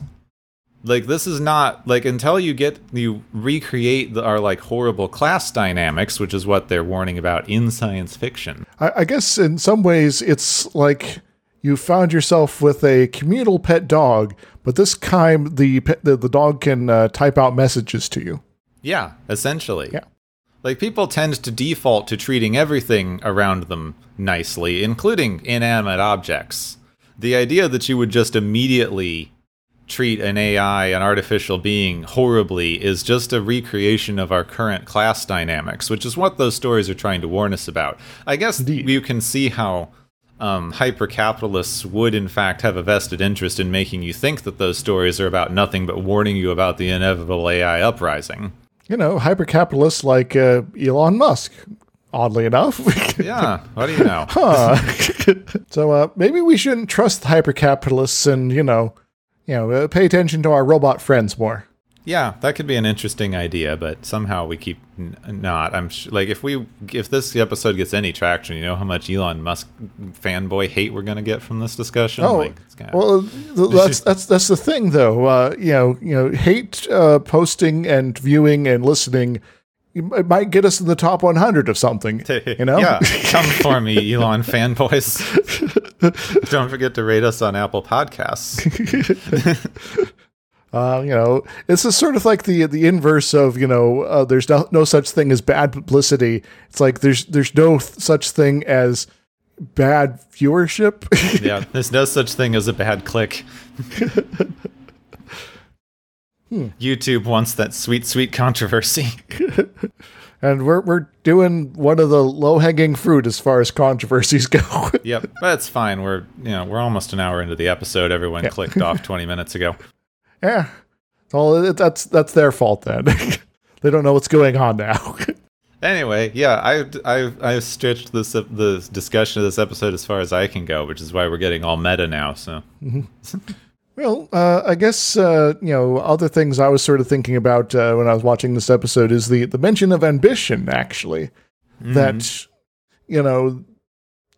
Like this is not like until you get you recreate the, our like horrible class dynamics, which is what they're warning about in science fiction. I, I guess in some ways it's like you found yourself with a communal pet dog, but this time the pet, the, the dog can uh, type out messages to you. Yeah, essentially. Yeah. Like people tend to default to treating everything around them nicely, including inanimate objects. The idea that you would just immediately treat an AI, an artificial being, horribly is just a recreation of our current class dynamics, which is what those stories are trying to warn us about. I guess Indeed. you can see how um, hyper capitalists would, in fact, have a vested interest in making you think that those stories are about nothing but warning you about the inevitable AI uprising. You know, hyper capitalists like uh, Elon Musk. Oddly enough. (laughs) Yeah, what do you know? (laughs) Huh. (laughs) so uh, maybe we shouldn't trust hyper capitalists and you know, you know, uh, pay attention to our robot friends more. Yeah, that could be an interesting idea, but somehow we keep n- not. I'm sh- like if we if this episode gets any traction, you know how much Elon Musk fanboy hate we're gonna get from this discussion. Oh, like, it's kinda- well, that's that's that's the thing, though. Uh, you know, you know, hate uh, posting and viewing and listening. It might get us in the top 100 of something. You know, yeah, (laughs) come for me, Elon fanboys. (laughs) Don't forget to rate us on Apple Podcasts. (laughs) uh, you know, it's a sort of like the the inverse of you know, uh, there's no, no such thing as bad publicity. It's like there's there's no th- such thing as bad viewership. yeah, there's no such thing as a bad click. Hmm. YouTube wants that sweet, sweet controversy. (laughs) and we're we're doing one of the low hanging fruit as far as controversies go. (laughs) Yep, that's fine. We're you know we're almost an hour into the episode. Everyone clicked off (laughs) twenty minutes ago. yeah, well, it, that's that's their fault then. they don't know what's going on now. Anyway, yeah, I I I've stretched this the discussion of this episode as far as I can go, which is why we're getting all meta now. So mm-hmm. Well, uh, I guess uh, you know other things I was sort of thinking about uh, when I was watching this episode is the the mention of ambition. Actually, that you know,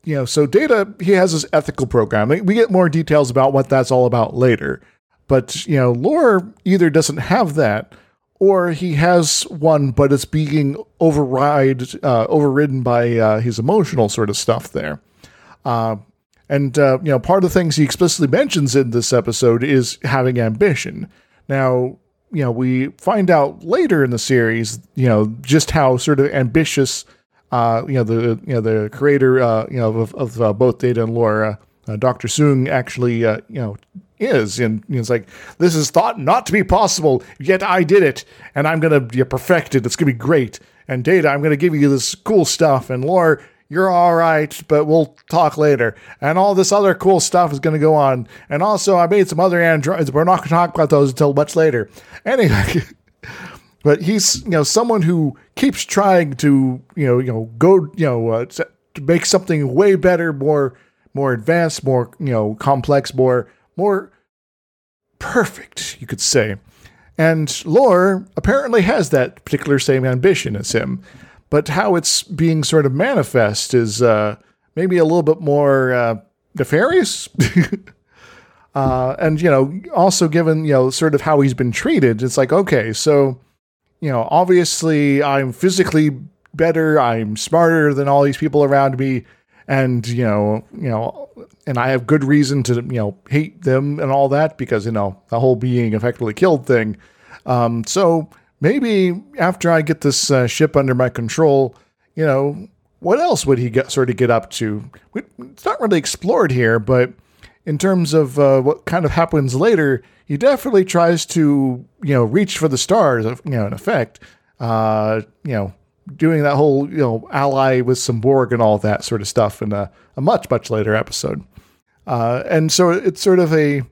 you know, so Data he has his ethical program. We get more details about what that's all about later, but you know, Lore either doesn't have that or he has one, but it's being override uh, overridden by uh, his emotional sort of stuff there. And uh, you know, part of the things he explicitly mentions in this episode is having ambition. Now, you know, we find out later in the series, you know, just how sort of ambitious, uh, you know, the you know the creator, uh, you know, of, of uh, both Data and Lore, uh, Doctor Soong, actually, uh, you know, is, and you know, it's like this is thought not to be possible, yet I did it, and I'm you know, perfect it. It's gonna be great. And Data, I'm gonna give you this cool stuff, and Lore you're all right, but we'll talk later. And all this other cool stuff is going to go on. And also, I made some other androids. We're not going to talk about those until much later. (laughs) Anyway, but he's you know someone who keeps trying to you know you know go you know uh, to to make something way better, more more advanced, more you know complex, more more perfect, you could say. And Lore apparently has that particular same ambition as him but how it's being sort of manifest is uh, maybe a little bit more uh, nefarious. (laughs) uh, and you know, also given you know sort of how he's been treated, it's like okay, so you know, obviously I'm physically better, I'm smarter than all these people around me, and you know, you know, and I have good reason to you know hate them and all that because you know the whole being effectively killed thing. Um, so maybe after I get this uh, ship under my control, you know, what else would he get sort of get up to? It's not really explored here, but in terms of uh, what kind of happens later, he definitely tries to you know reach for the stars. You know, in effect, uh, you know, doing that whole you know ally with some Borg and all that sort of stuff in a, a much much later episode. Uh, and so it's sort of a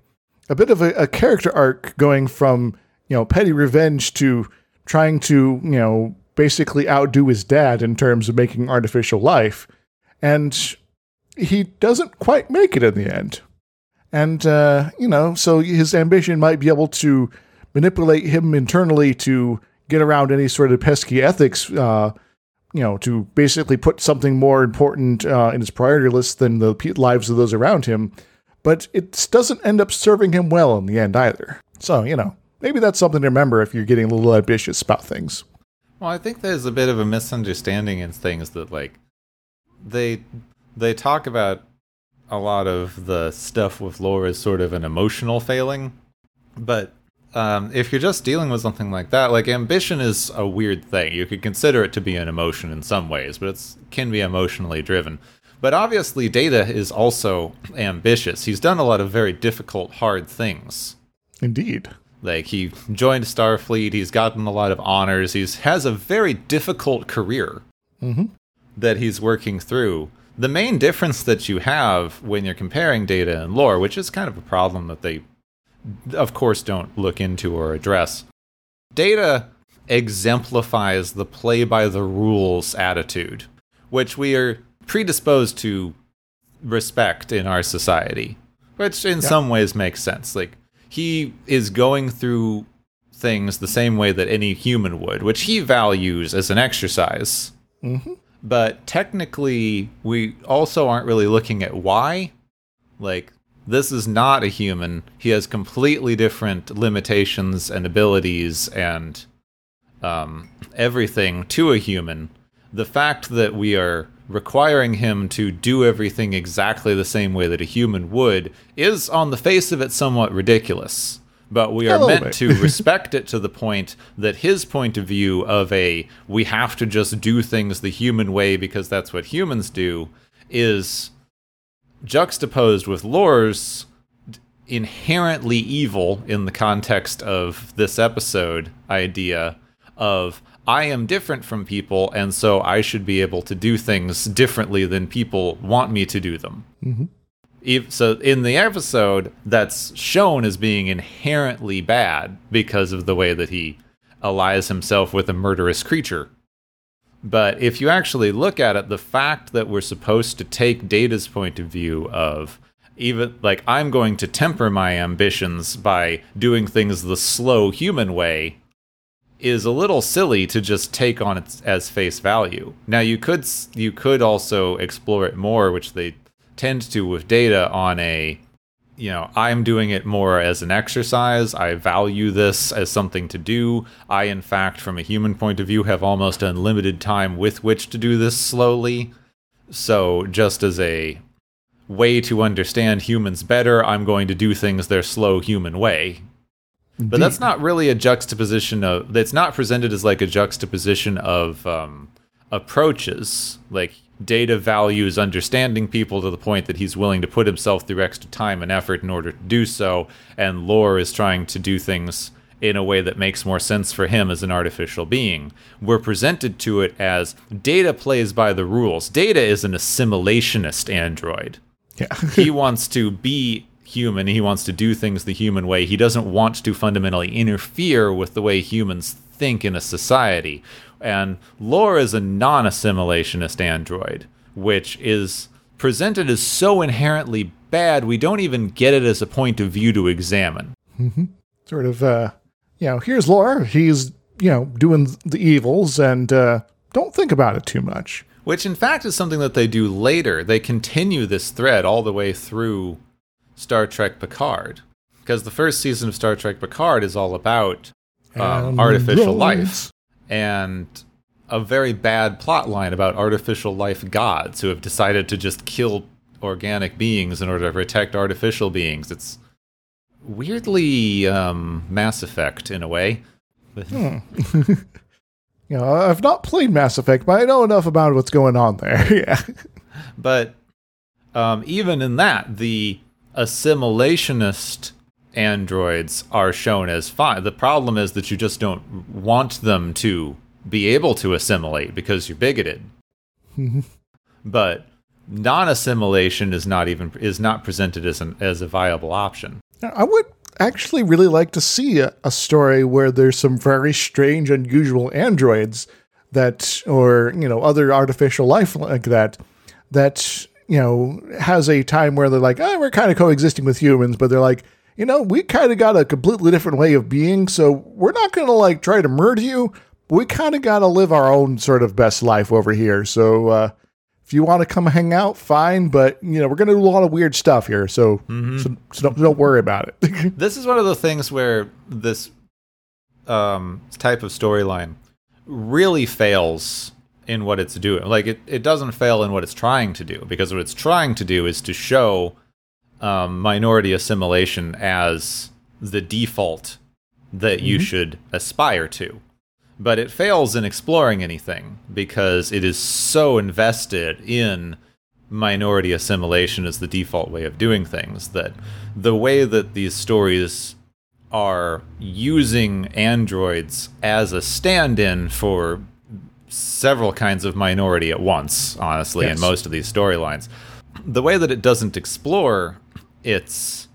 a bit of a, a character arc going from you know petty revenge to trying to you know basically outdo his dad in terms of making artificial life, and he doesn't quite make it in the end. And uh, you know, so his ambition might be able to manipulate him internally to get around any sort of pesky ethics. Uh, you know, to basically put something more important uh, in his priority list than the lives of those around him. But it doesn't end up serving him well in the end either. So, you know, maybe that's something to remember if you're getting a little ambitious about things. Well, I think there's a bit of a misunderstanding in things that like they they talk about a lot of the stuff with Lore as sort of an emotional failing, but um, if you're just dealing with something like that, like ambition is a weird thing. You could consider it to be an emotion in some ways, but it can be emotionally driven. But obviously, Data is also ambitious. He's done a lot of very difficult, hard things. Indeed. Like he joined Starfleet. He's gotten a lot of honors. He has a very difficult career mm-hmm. that he's working through. The main difference that you have when you're comparing Data and Lore, which is kind of a problem that they of course, don't look into or address. Data exemplifies the play by the rules attitude, which we are predisposed to respect in our society, which in yeah. some ways makes sense. Like, he is going through things the same way that any human would, which he values as an exercise. Mm-hmm. But technically, we also aren't really looking at why. Like, this is not a human. He has completely different limitations and abilities and um, everything to a human. The fact that we are requiring him to do everything exactly the same way that a human would is, on the face of it, somewhat ridiculous. But we are meant to (laughs) respect it to the point that his point of view of a we have to just do things the human way because that's what humans do is juxtaposed with Lore's inherently evil in the context of this episode idea of I am different from people, and so I should be able to do things differently than people want me to do them. Mm-hmm. So in the episode, that's shown as being inherently bad because of the way that he allies himself with a murderous creature. But if you actually look at it, the fact that we're supposed to take Data's point of view of even like I'm going to temper my ambitions by doing things the slow human way is a little silly to just take on it as face value. Now you could you could also explore it more, which they tend to with Data on a you know, I'm doing it more as an exercise. I value this as something to do. I, in fact, from a human point of view, have almost unlimited time with which to do this slowly. So, just as a way to understand humans better, I'm going to do things their slow human way. Indeed. But that's not really a juxtaposition of. That's not presented as like a juxtaposition of um, approaches. Like Data values understanding people to the point that he's willing to put himself through extra time and effort in order to do so, and Lore is trying to do things in a way that makes more sense for him as an artificial being. We're presented to it as Data plays by the rules. Data is an assimilationist android. Yeah. he wants to be human, he wants to do things the human way. He doesn't want to fundamentally interfere with the way humans think in a society. And Lore is a non assimilationist android, which is presented as so inherently bad, we don't even get it as a point of view to examine. Mm-hmm. Sort of, uh, you know, here's Lore. He's, you know, doing the evils, and uh, don't think about it too much. Which, in fact, is something that they do later. They continue this thread all the way through Star Trek Picard. Because the first season of Star Trek Picard is all about um, artificial life and a very bad plot line about artificial life gods who have decided to just kill organic beings in order to protect artificial beings. It's weirdly um, Mass Effect in a way. (laughs) You know, I've not played Mass Effect, but I know enough about what's going on there. (laughs) yeah. But um, even in that, the assimilationist androids are shown as fine. The problem is that you just don't want them to be able to assimilate because you're bigoted. (laughs) but non-assimilation is not even is not presented as an as a viable option. I would actually really like to see a, a story where there's some very strange, unusual androids that, or you know, other artificial life like that, that you know has a time where they're like, oh, we're kind of coexisting with humans, but they're like, you know, we kind of got a completely different way of being, so we're not going to like try to murder you. We kind of got to live our own sort of best life over here. So uh, if you want to come hang out, fine. But you know, we're going to do a lot of weird stuff here, so so, so don't, don't worry about it. (laughs) This is one of the things where this um, type of storyline really fails in what it's doing. Like it, it doesn't fail in what it's trying to do because what it's trying to do is to show um, minority assimilation as the default that you should aspire to. But it fails in exploring anything because it is so invested in minority assimilation as the default way of doing things that the way that these stories are using androids as a stand in for several kinds of minority at once, honestly, Yes. in most of these storylines. The way that it doesn't explore its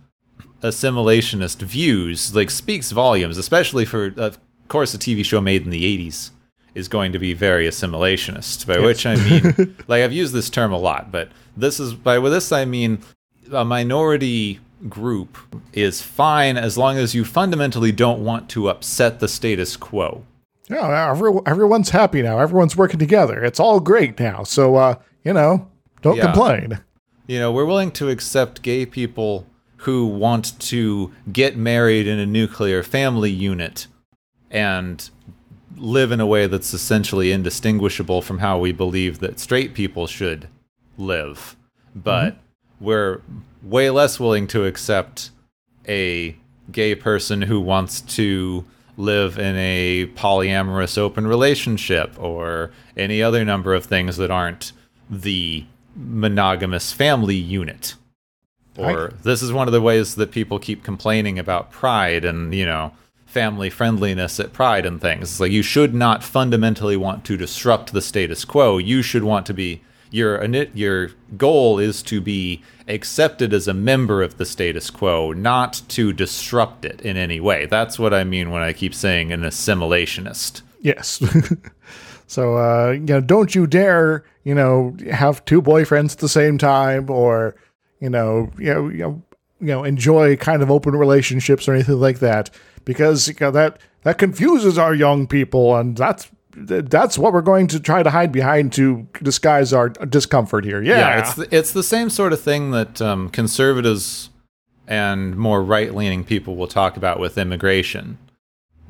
assimilationist views like speaks volumes, especially for of course a TV show made in the 80s is going to be very assimilationist, by which I mean (laughs) like I've used this term a lot, but this is by with this I mean a minority group is fine as long as you fundamentally don't want to upset the status quo. Yeah, every, everyone's happy now. Everyone's working together. It's all great now. So uh, you know, don't Yeah. complain. You know, we're willing to accept gay people who want to get married in a nuclear family unit and live in a way that's essentially indistinguishable from how we believe that straight people should live. But we're way less willing to accept a gay person who wants to live in a polyamorous open relationship or any other number of things that aren't the monogamous family unit. Or this is one of the ways that people keep complaining about pride and, you know, family friendliness at pride and things. It's like you should not fundamentally want to disrupt the status quo. You should want to be your your goal is to be accepted as a member of the status quo, not to disrupt it in any way. That's what I mean when I keep saying an assimilationist. Yes. (laughs) so uh, you know, don't you dare, you know, have two boyfriends at the same time, or you know, you know, you know, you know, enjoy kind of open relationships or anything like that, because you know that that confuses our young people, and that's that's what we're going to try to hide behind to disguise our discomfort here. Yeah, yeah, it's the, it's the same sort of thing that um, conservatives and more right leaning people will talk about with immigration.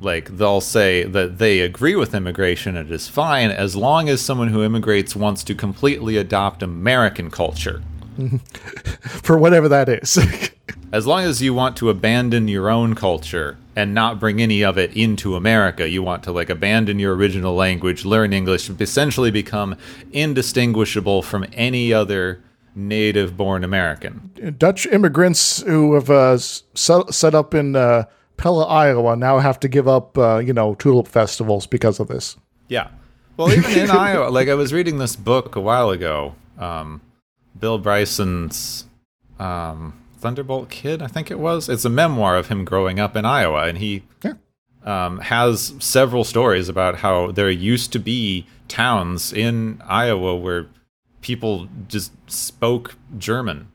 Like they'll say that they agree with immigration it is fine as long as someone who immigrates wants to completely adopt American culture. (laughs) for whatever that is. (laughs) As long as you want to abandon your own culture and not bring any of it into America, you want to like abandon your original language, learn English, essentially become indistinguishable from any other native born American. Dutch immigrants who have uh, set, set up in uh, Pella, Iowa, now have to give up, uh, you know, tulip festivals because of this. Yeah. Well, even in (laughs) Iowa, like I was reading this book a while ago, um, Bill Bryson's um, Thunderbolt Kid, I think it was. It's a memoir of him growing up in Iowa, and he Yeah. um, has several stories about how there used to be towns in Iowa where people just spoke German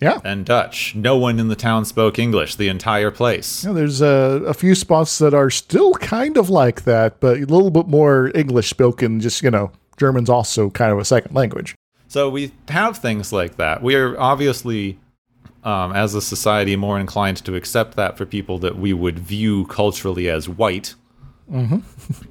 Yeah. and Dutch. No one in the town spoke English. The entire place. Yeah, there's uh, a few spots that are still kind of like that, but a little bit more English spoken. Just you know, German's also kind of a second language. So we have things like that. We are obviously, um, as a society, more inclined to accept that for people that we would view culturally as white.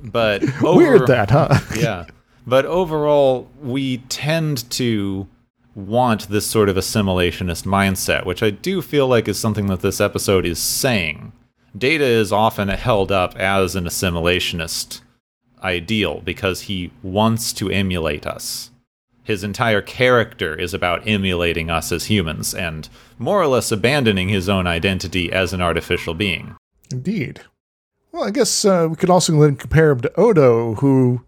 But (laughs) over, Weird that, huh? (laughs) yeah. But overall, we tend to want this sort of assimilationist mindset, which I do feel like is something that this episode is saying. Data is often held up as an assimilationist ideal because he wants to emulate us. His entire character is about emulating us as humans and more or less abandoning his own identity as an artificial being. Indeed. Well, I guess uh, we could also then compare him to Odo, who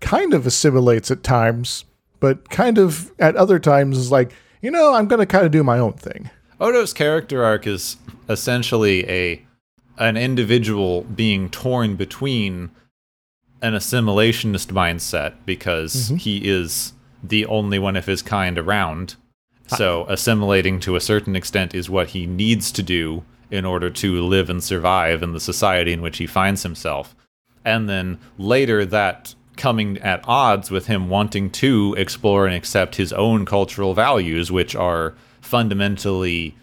kind of assimilates at times, but kind of at other times is like, you know, I'm going to kind of do my own thing. Odo's character arc is essentially a an individual being torn between an assimilationist mindset because he is the only one of his kind around. So assimilating to a certain extent is what he needs to do in order to live and survive in the society in which he finds himself. And then later that coming at odds with him wanting to explore and accept his own cultural values, which are fundamentally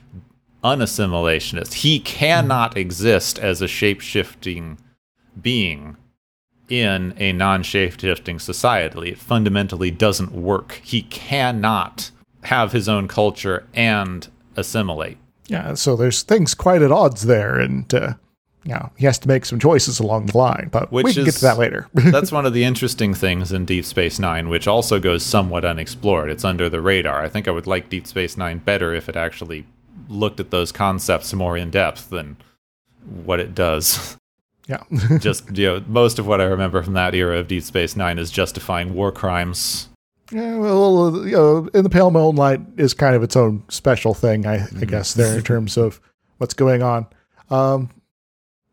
unassimilationist. He hmm. cannot exist as a shape shifting being in a non shape shifting society. It fundamentally doesn't work. He cannot have his own culture and assimilate. Yeah, so there's things quite at odds there, and uh, you know, he has to make some choices along the line. But we Which can get to that later. (laughs) That's (laughs) one of the interesting things in Deep Space Nine, which also goes somewhat unexplored. It's under the radar. I think I would like Deep Space Nine better if it actually looked at those concepts more in depth than what it does. (laughs) yeah, (laughs) just you know, most of what I remember from that era of Deep Space Nine is justifying war crimes. yeah. Well, you know, in the Pale Moonlight is kind of its own special thing, I, I guess, there in (laughs) terms of what's going on. Um,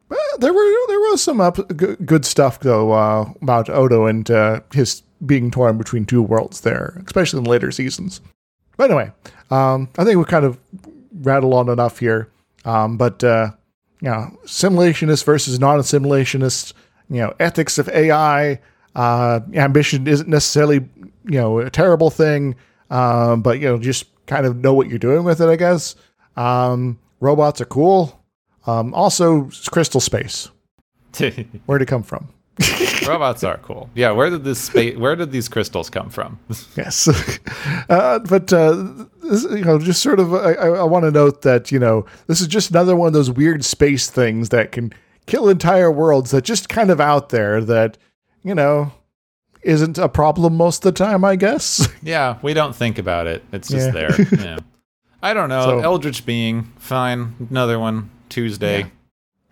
but there were there was some up, g- good stuff though uh, about Odo and uh, his being torn between two worlds there, especially in later seasons. But anyway, um, I think we kind of rattled on enough here. Um, but uh, you know, simulationist versus non-assimilationist, you know, ethics of AI, uh, ambition isn't necessarily you know a terrible thing, um, but you know just kind of know what you're doing with it. I guess um, robots are cool. Um, also, crystal space. (laughs) Where'd it come from? (laughs) Robots are cool. Yeah, where did this space? Where did these crystals come from? (laughs) Yes, uh, but uh, this, you know, just sort of, I, I, want to note that you know this is just another one of those weird space things that can kill entire worlds that just kind of out there that you know isn't a problem most of the time. I guess. (laughs) yeah, we don't think about it. It's just Yeah. there. Yeah. I don't know. So- Eldritch being fine. Another one Tuesday. Yeah.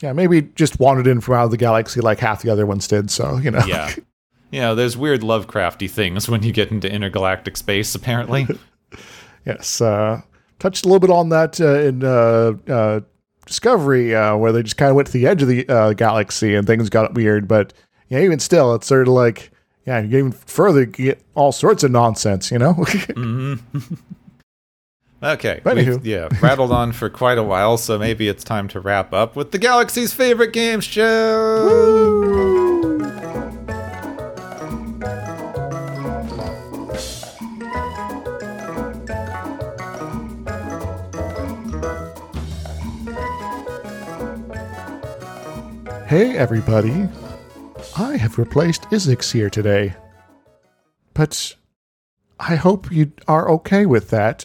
Yeah, maybe just wandered in from out of the galaxy like half the other ones did. So you know. Yeah. You know, there's weird Lovecrafty things when you get into intergalactic space. Apparently. (laughs) Yes, uh, touched a little bit on that uh, in uh, uh, Discovery, uh, where they just kind of went to the edge of the uh, galaxy and things got weird. But yeah, even still, it's sort of like yeah, you get even further, you get all sorts of nonsense, you know. (laughs) (laughs) Okay. But anywho. yeah, rattled on for quite a while, so maybe it's time to wrap up with the galaxy's favorite game show. hey, everybody, I have replaced Isix here today, but I hope you are okay with that.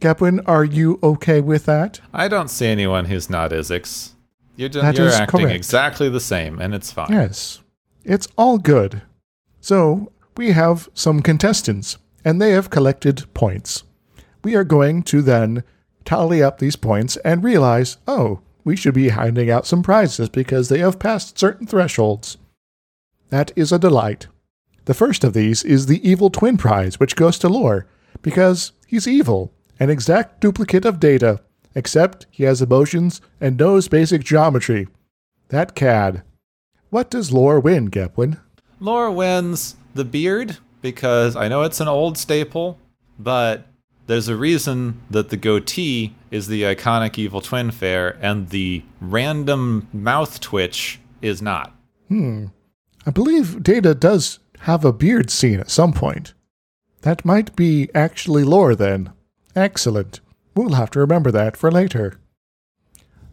Gepwin, are you okay with that? I don't see anyone who's not Isix. You're, just, you're acting correct. exactly the same, and it's fine. Yes, it's all good. So, we have some contestants, and they have collected points. We are going to then tally up these points and realize, oh, we should be handing out some prizes because they have passed certain thresholds. That is a delight. The first of these is the Evil Twin Prize, which goes to Lore, because he's evil, an exact duplicate of Data, except he has emotions and knows basic geometry. That cad. What does Lore win, Gepwin? Lore wins the beard because I know it's an old staple, but there's a reason that the goatee is the iconic evil twin fair and the random mouth twitch is not. Hmm. I believe Data does have a beard scene at some point. That might be actually lore then. Excellent. We'll have to remember that for later.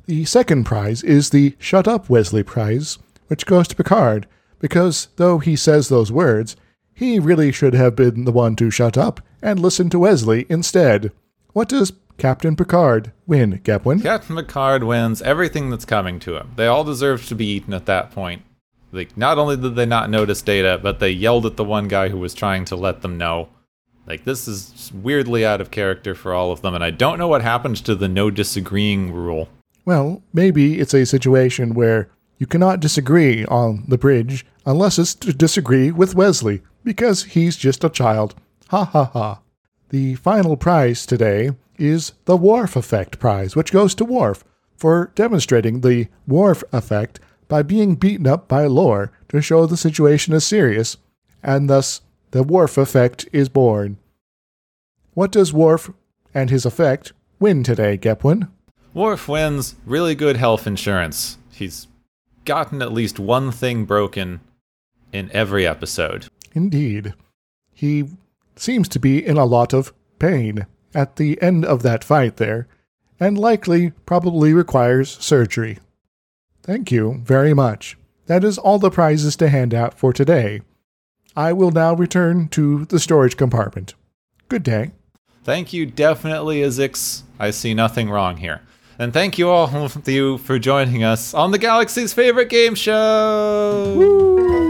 The second prize is the Shut Up Wesley Prize, which goes to Picard, because though he says those words, he really should have been the one to shut up and listen to Wesley instead. What does Captain Picard win, Gepwin? Captain Picard wins everything that's coming to him. They all deserve to be eaten at that point. Like, not only did they not notice Data, but they yelled at the one guy who was trying to let them know. Like, this is weirdly out of character for all of them, and I don't know what happened to the no disagreeing rule. Well, maybe it's a situation where you cannot disagree on the bridge unless it's to disagree with Wesley, because he's just a child. Ha ha ha. The final prize today is the Worf Effect Prize, which goes to Worf for demonstrating the Worf effect by being beaten up by Lore to show the situation is serious, and thus the Worf effect is born. What does Worf and his effect win today, Gepwin? Worf wins really good health insurance. He's gotten at least one thing broken in every episode. Indeed. He seems to be in a lot of pain at the end of that fight there, and likely probably requires surgery. Thank you very much. That is all the prizes to hand out for today. I will now return to the storage compartment. Good day. Thank you, definitely, Isix. I see nothing wrong here. And thank you all (laughs) of you for joining us on the Galaxy's favorite game show. Woo!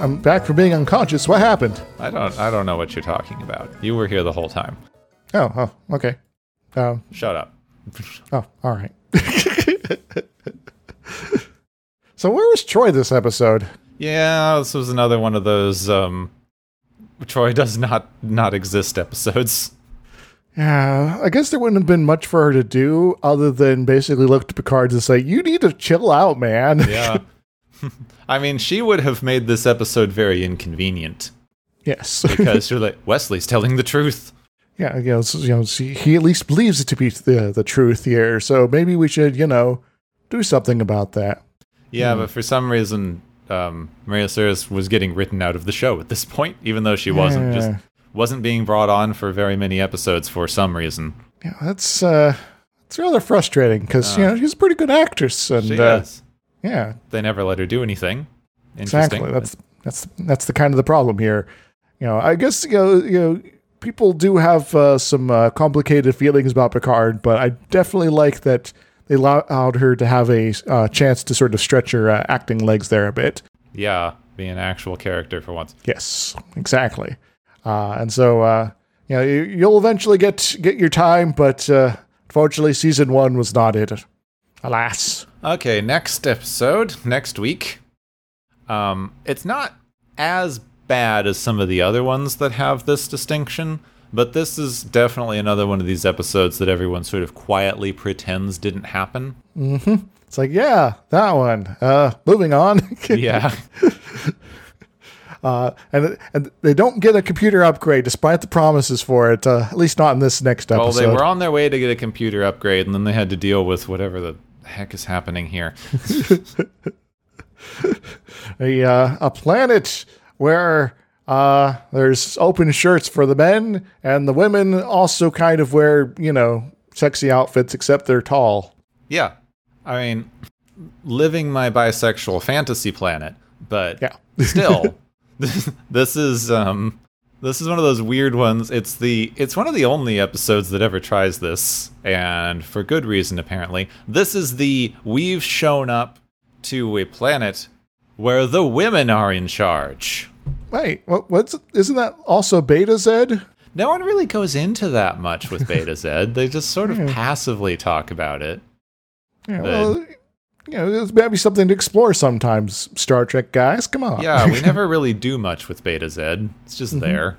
I'm back from being unconscious. What happened? I don't I don't know what you're talking about. You were here the whole time. Oh, oh, okay. Um, Shut up. (laughs) oh, all right. (laughs) so where was Troi this episode? Yeah, this was another one of those um Troi does not not exist episodes. Yeah, I guess there wouldn't have been much for her to do other than basically look to Picard and say, "You need to chill out, man." Yeah. (laughs) (laughs) I mean, she would have made this episode very inconvenient yes. (laughs) because you're like Wesley's telling the truth. yeah, you know, you know, see, he at least believes it to be the the truth here. So maybe we should, you know, do something about that. Yeah, but for some reason, um, Marina Sirtis was getting written out of the show at this point, even though she wasn't just wasn't being brought on for very many episodes for some reason. Yeah, that's uh, it's rather frustrating because you know she's a pretty good actress, and She uh, is. Yeah, They never let her do anything. Interesting. Exactly. That's that's that's the kind of the problem here. You know, I guess you know, you know people do have uh, some uh, complicated feelings about Picard, but I definitely like that they allowed her to have a uh, chance to sort of stretch her uh, acting legs there a bit. yeah, be an actual character for once. Yes, exactly. Uh, and so uh, you know you, you'll eventually get get your time, but uh, unfortunately, season one was not it. Alas. Okay, next episode, next week. Um, it's not as bad as some of the other ones that have this distinction, but this is definitely another one of these episodes that everyone sort of quietly pretends didn't happen. It's like, yeah, that one. Uh, moving on. (laughs) Yeah. Uh, and and they don't get a computer upgrade despite the promises for it. Uh, at least not in this next episode. well, they were on their way to get a computer upgrade, and then they had to deal with whatever the heck is happening here. (laughs) a uh, a planet where uh, there's open shirts for the men, and the women also kind of wear you know sexy outfits, except they're tall. Yeah. I mean, living my bisexual fantasy planet, but Yeah. (laughs) still this, this is um this is one of those weird ones. It's the it's one of the only episodes that ever tries this and for good reason apparently. This is the we've shown up to a planet where the women are in charge. Wait, what, what's isn't that also Betazed? No one really goes into that much with Betazed. They just sort of passively talk about it. Yeah, well, you know, it's maybe something to explore sometimes. Star Trek guys, come on. Yeah, we (laughs) never really do much with Betazed. It's just there.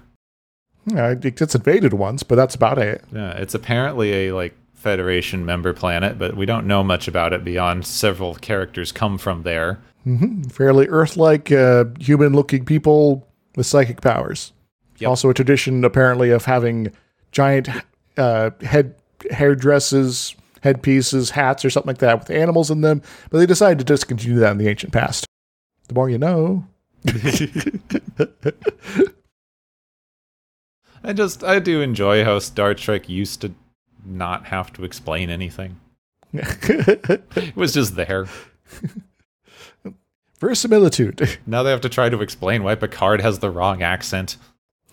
Yeah, it gets invaded once, but that's about it. Yeah, it's apparently a like Federation member planet, but we don't know much about it beyond several characters come from there. Fairly Earth-like, uh, human-looking people with psychic powers. Yep. Also, a tradition apparently of having giant uh, head hairdresses, headpieces, hats, or something like that with animals in them. But they decided to discontinue that in the ancient past. The more you know. (laughs) I just I do enjoy how Star Trek used to not have to explain anything. (laughs) It was just there. Verisimilitude. (laughs) Now they have to try to explain why Picard has the wrong accent.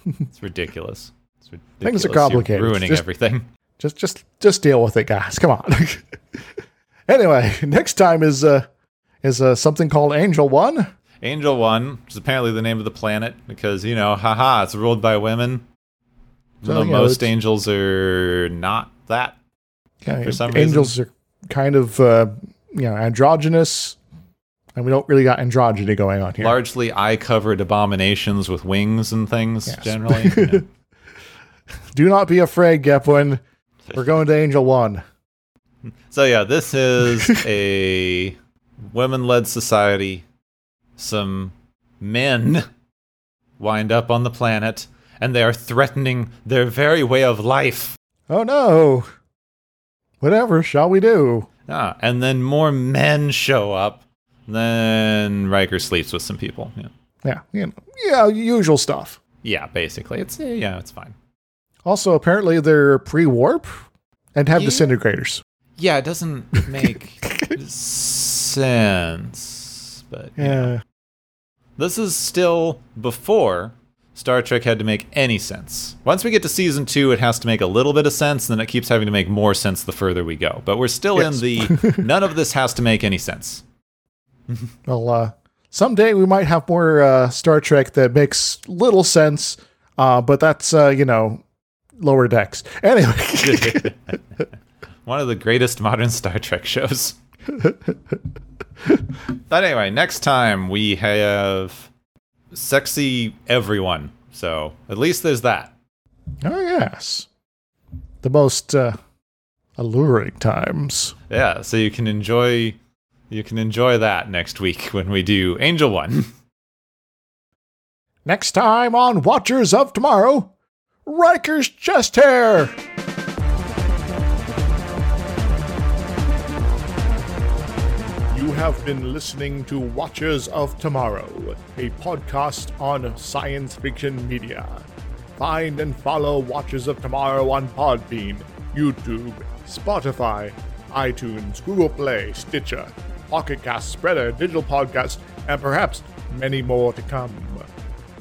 It's ridiculous. It's ridiculous. Things are You're complicated. ruining Just- everything. Just just just deal with it, guys. Come on. (laughs) anyway, next time is uh is uh something called Angel One. Angel One, which is apparently the name of the planet, because you know, haha, it's ruled by women. So, though know, most angels are not that. Yeah, For some angels are kind of uh you know androgynous, and we don't really got androgyny going on here. Largely eye covered abominations with wings and things, Yes. generally. Yeah. (laughs) Do not be afraid, Gepwin. We're going to Angel One. (laughs) So yeah, this is (laughs) a women-led society. Some men wind up on the planet, and they are threatening their very way of life. Oh no! Whatever shall we do? Ah, and then more men show up. Then Riker sleeps with some people. Yeah, Yeah, you know, yeah, usual stuff. yeah basically, it's yeah, it's fine. Also, apparently they're pre-warp and have Yeah. disintegrators. Yeah, it doesn't (laughs) make sense, but Yeah, This is still before Star Trek had to make any sense. Once we get to season two, it has to make a little bit of sense, and then it keeps having to make more sense the further we go. But we're still Yes. in the (laughs) none of this has to make any sense. (laughs) well, uh, someday we might have more uh, Star Trek that makes little sense, uh, but that's uh, you know lower decks. Anyway, (laughs) One of the greatest modern Star Trek shows. but anyway, next time we have sexy everyone. So at least there's that. oh yes, the most uh, alluring times. Yeah, so you can enjoy you can enjoy that next week when we do Angel One. Next time on Watchers of Tomorrow, Riker's chest hair. You have been listening to Watchers of Tomorrow, a podcast on science fiction media. Find and follow Watchers of Tomorrow on Podbean, YouTube, Spotify, iTunes, Google Play, Stitcher, Pocket Cast, Spreaker, Digital Podcast, and perhaps many more to come.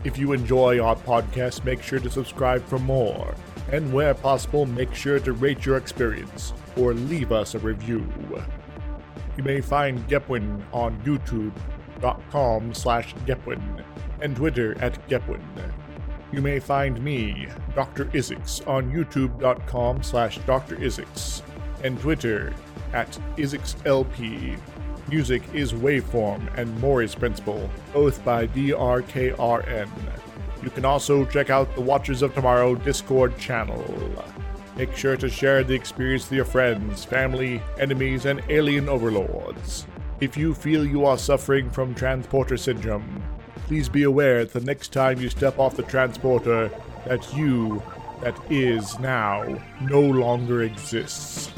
If you enjoy our podcast, make sure to subscribe for more. And where possible, make sure to rate your experience or leave us a review. You may find Gepwin on youtube.com slash Gepwin and Twitter at Gepwin. You may find me, Dr. Isix, on youtube.com slash Dr. Isix and Twitter at IsixLP. Music is Waveform and Maury's Principle, both by DRKRN. You can also check out the Watchers of Tomorrow Discord channel. Make sure to share the experience with your friends, family, enemies, and alien overlords. If you feel you are suffering from transporter syndrome, please be aware that the next time you step off the transporter, that you, that is now, no longer exists.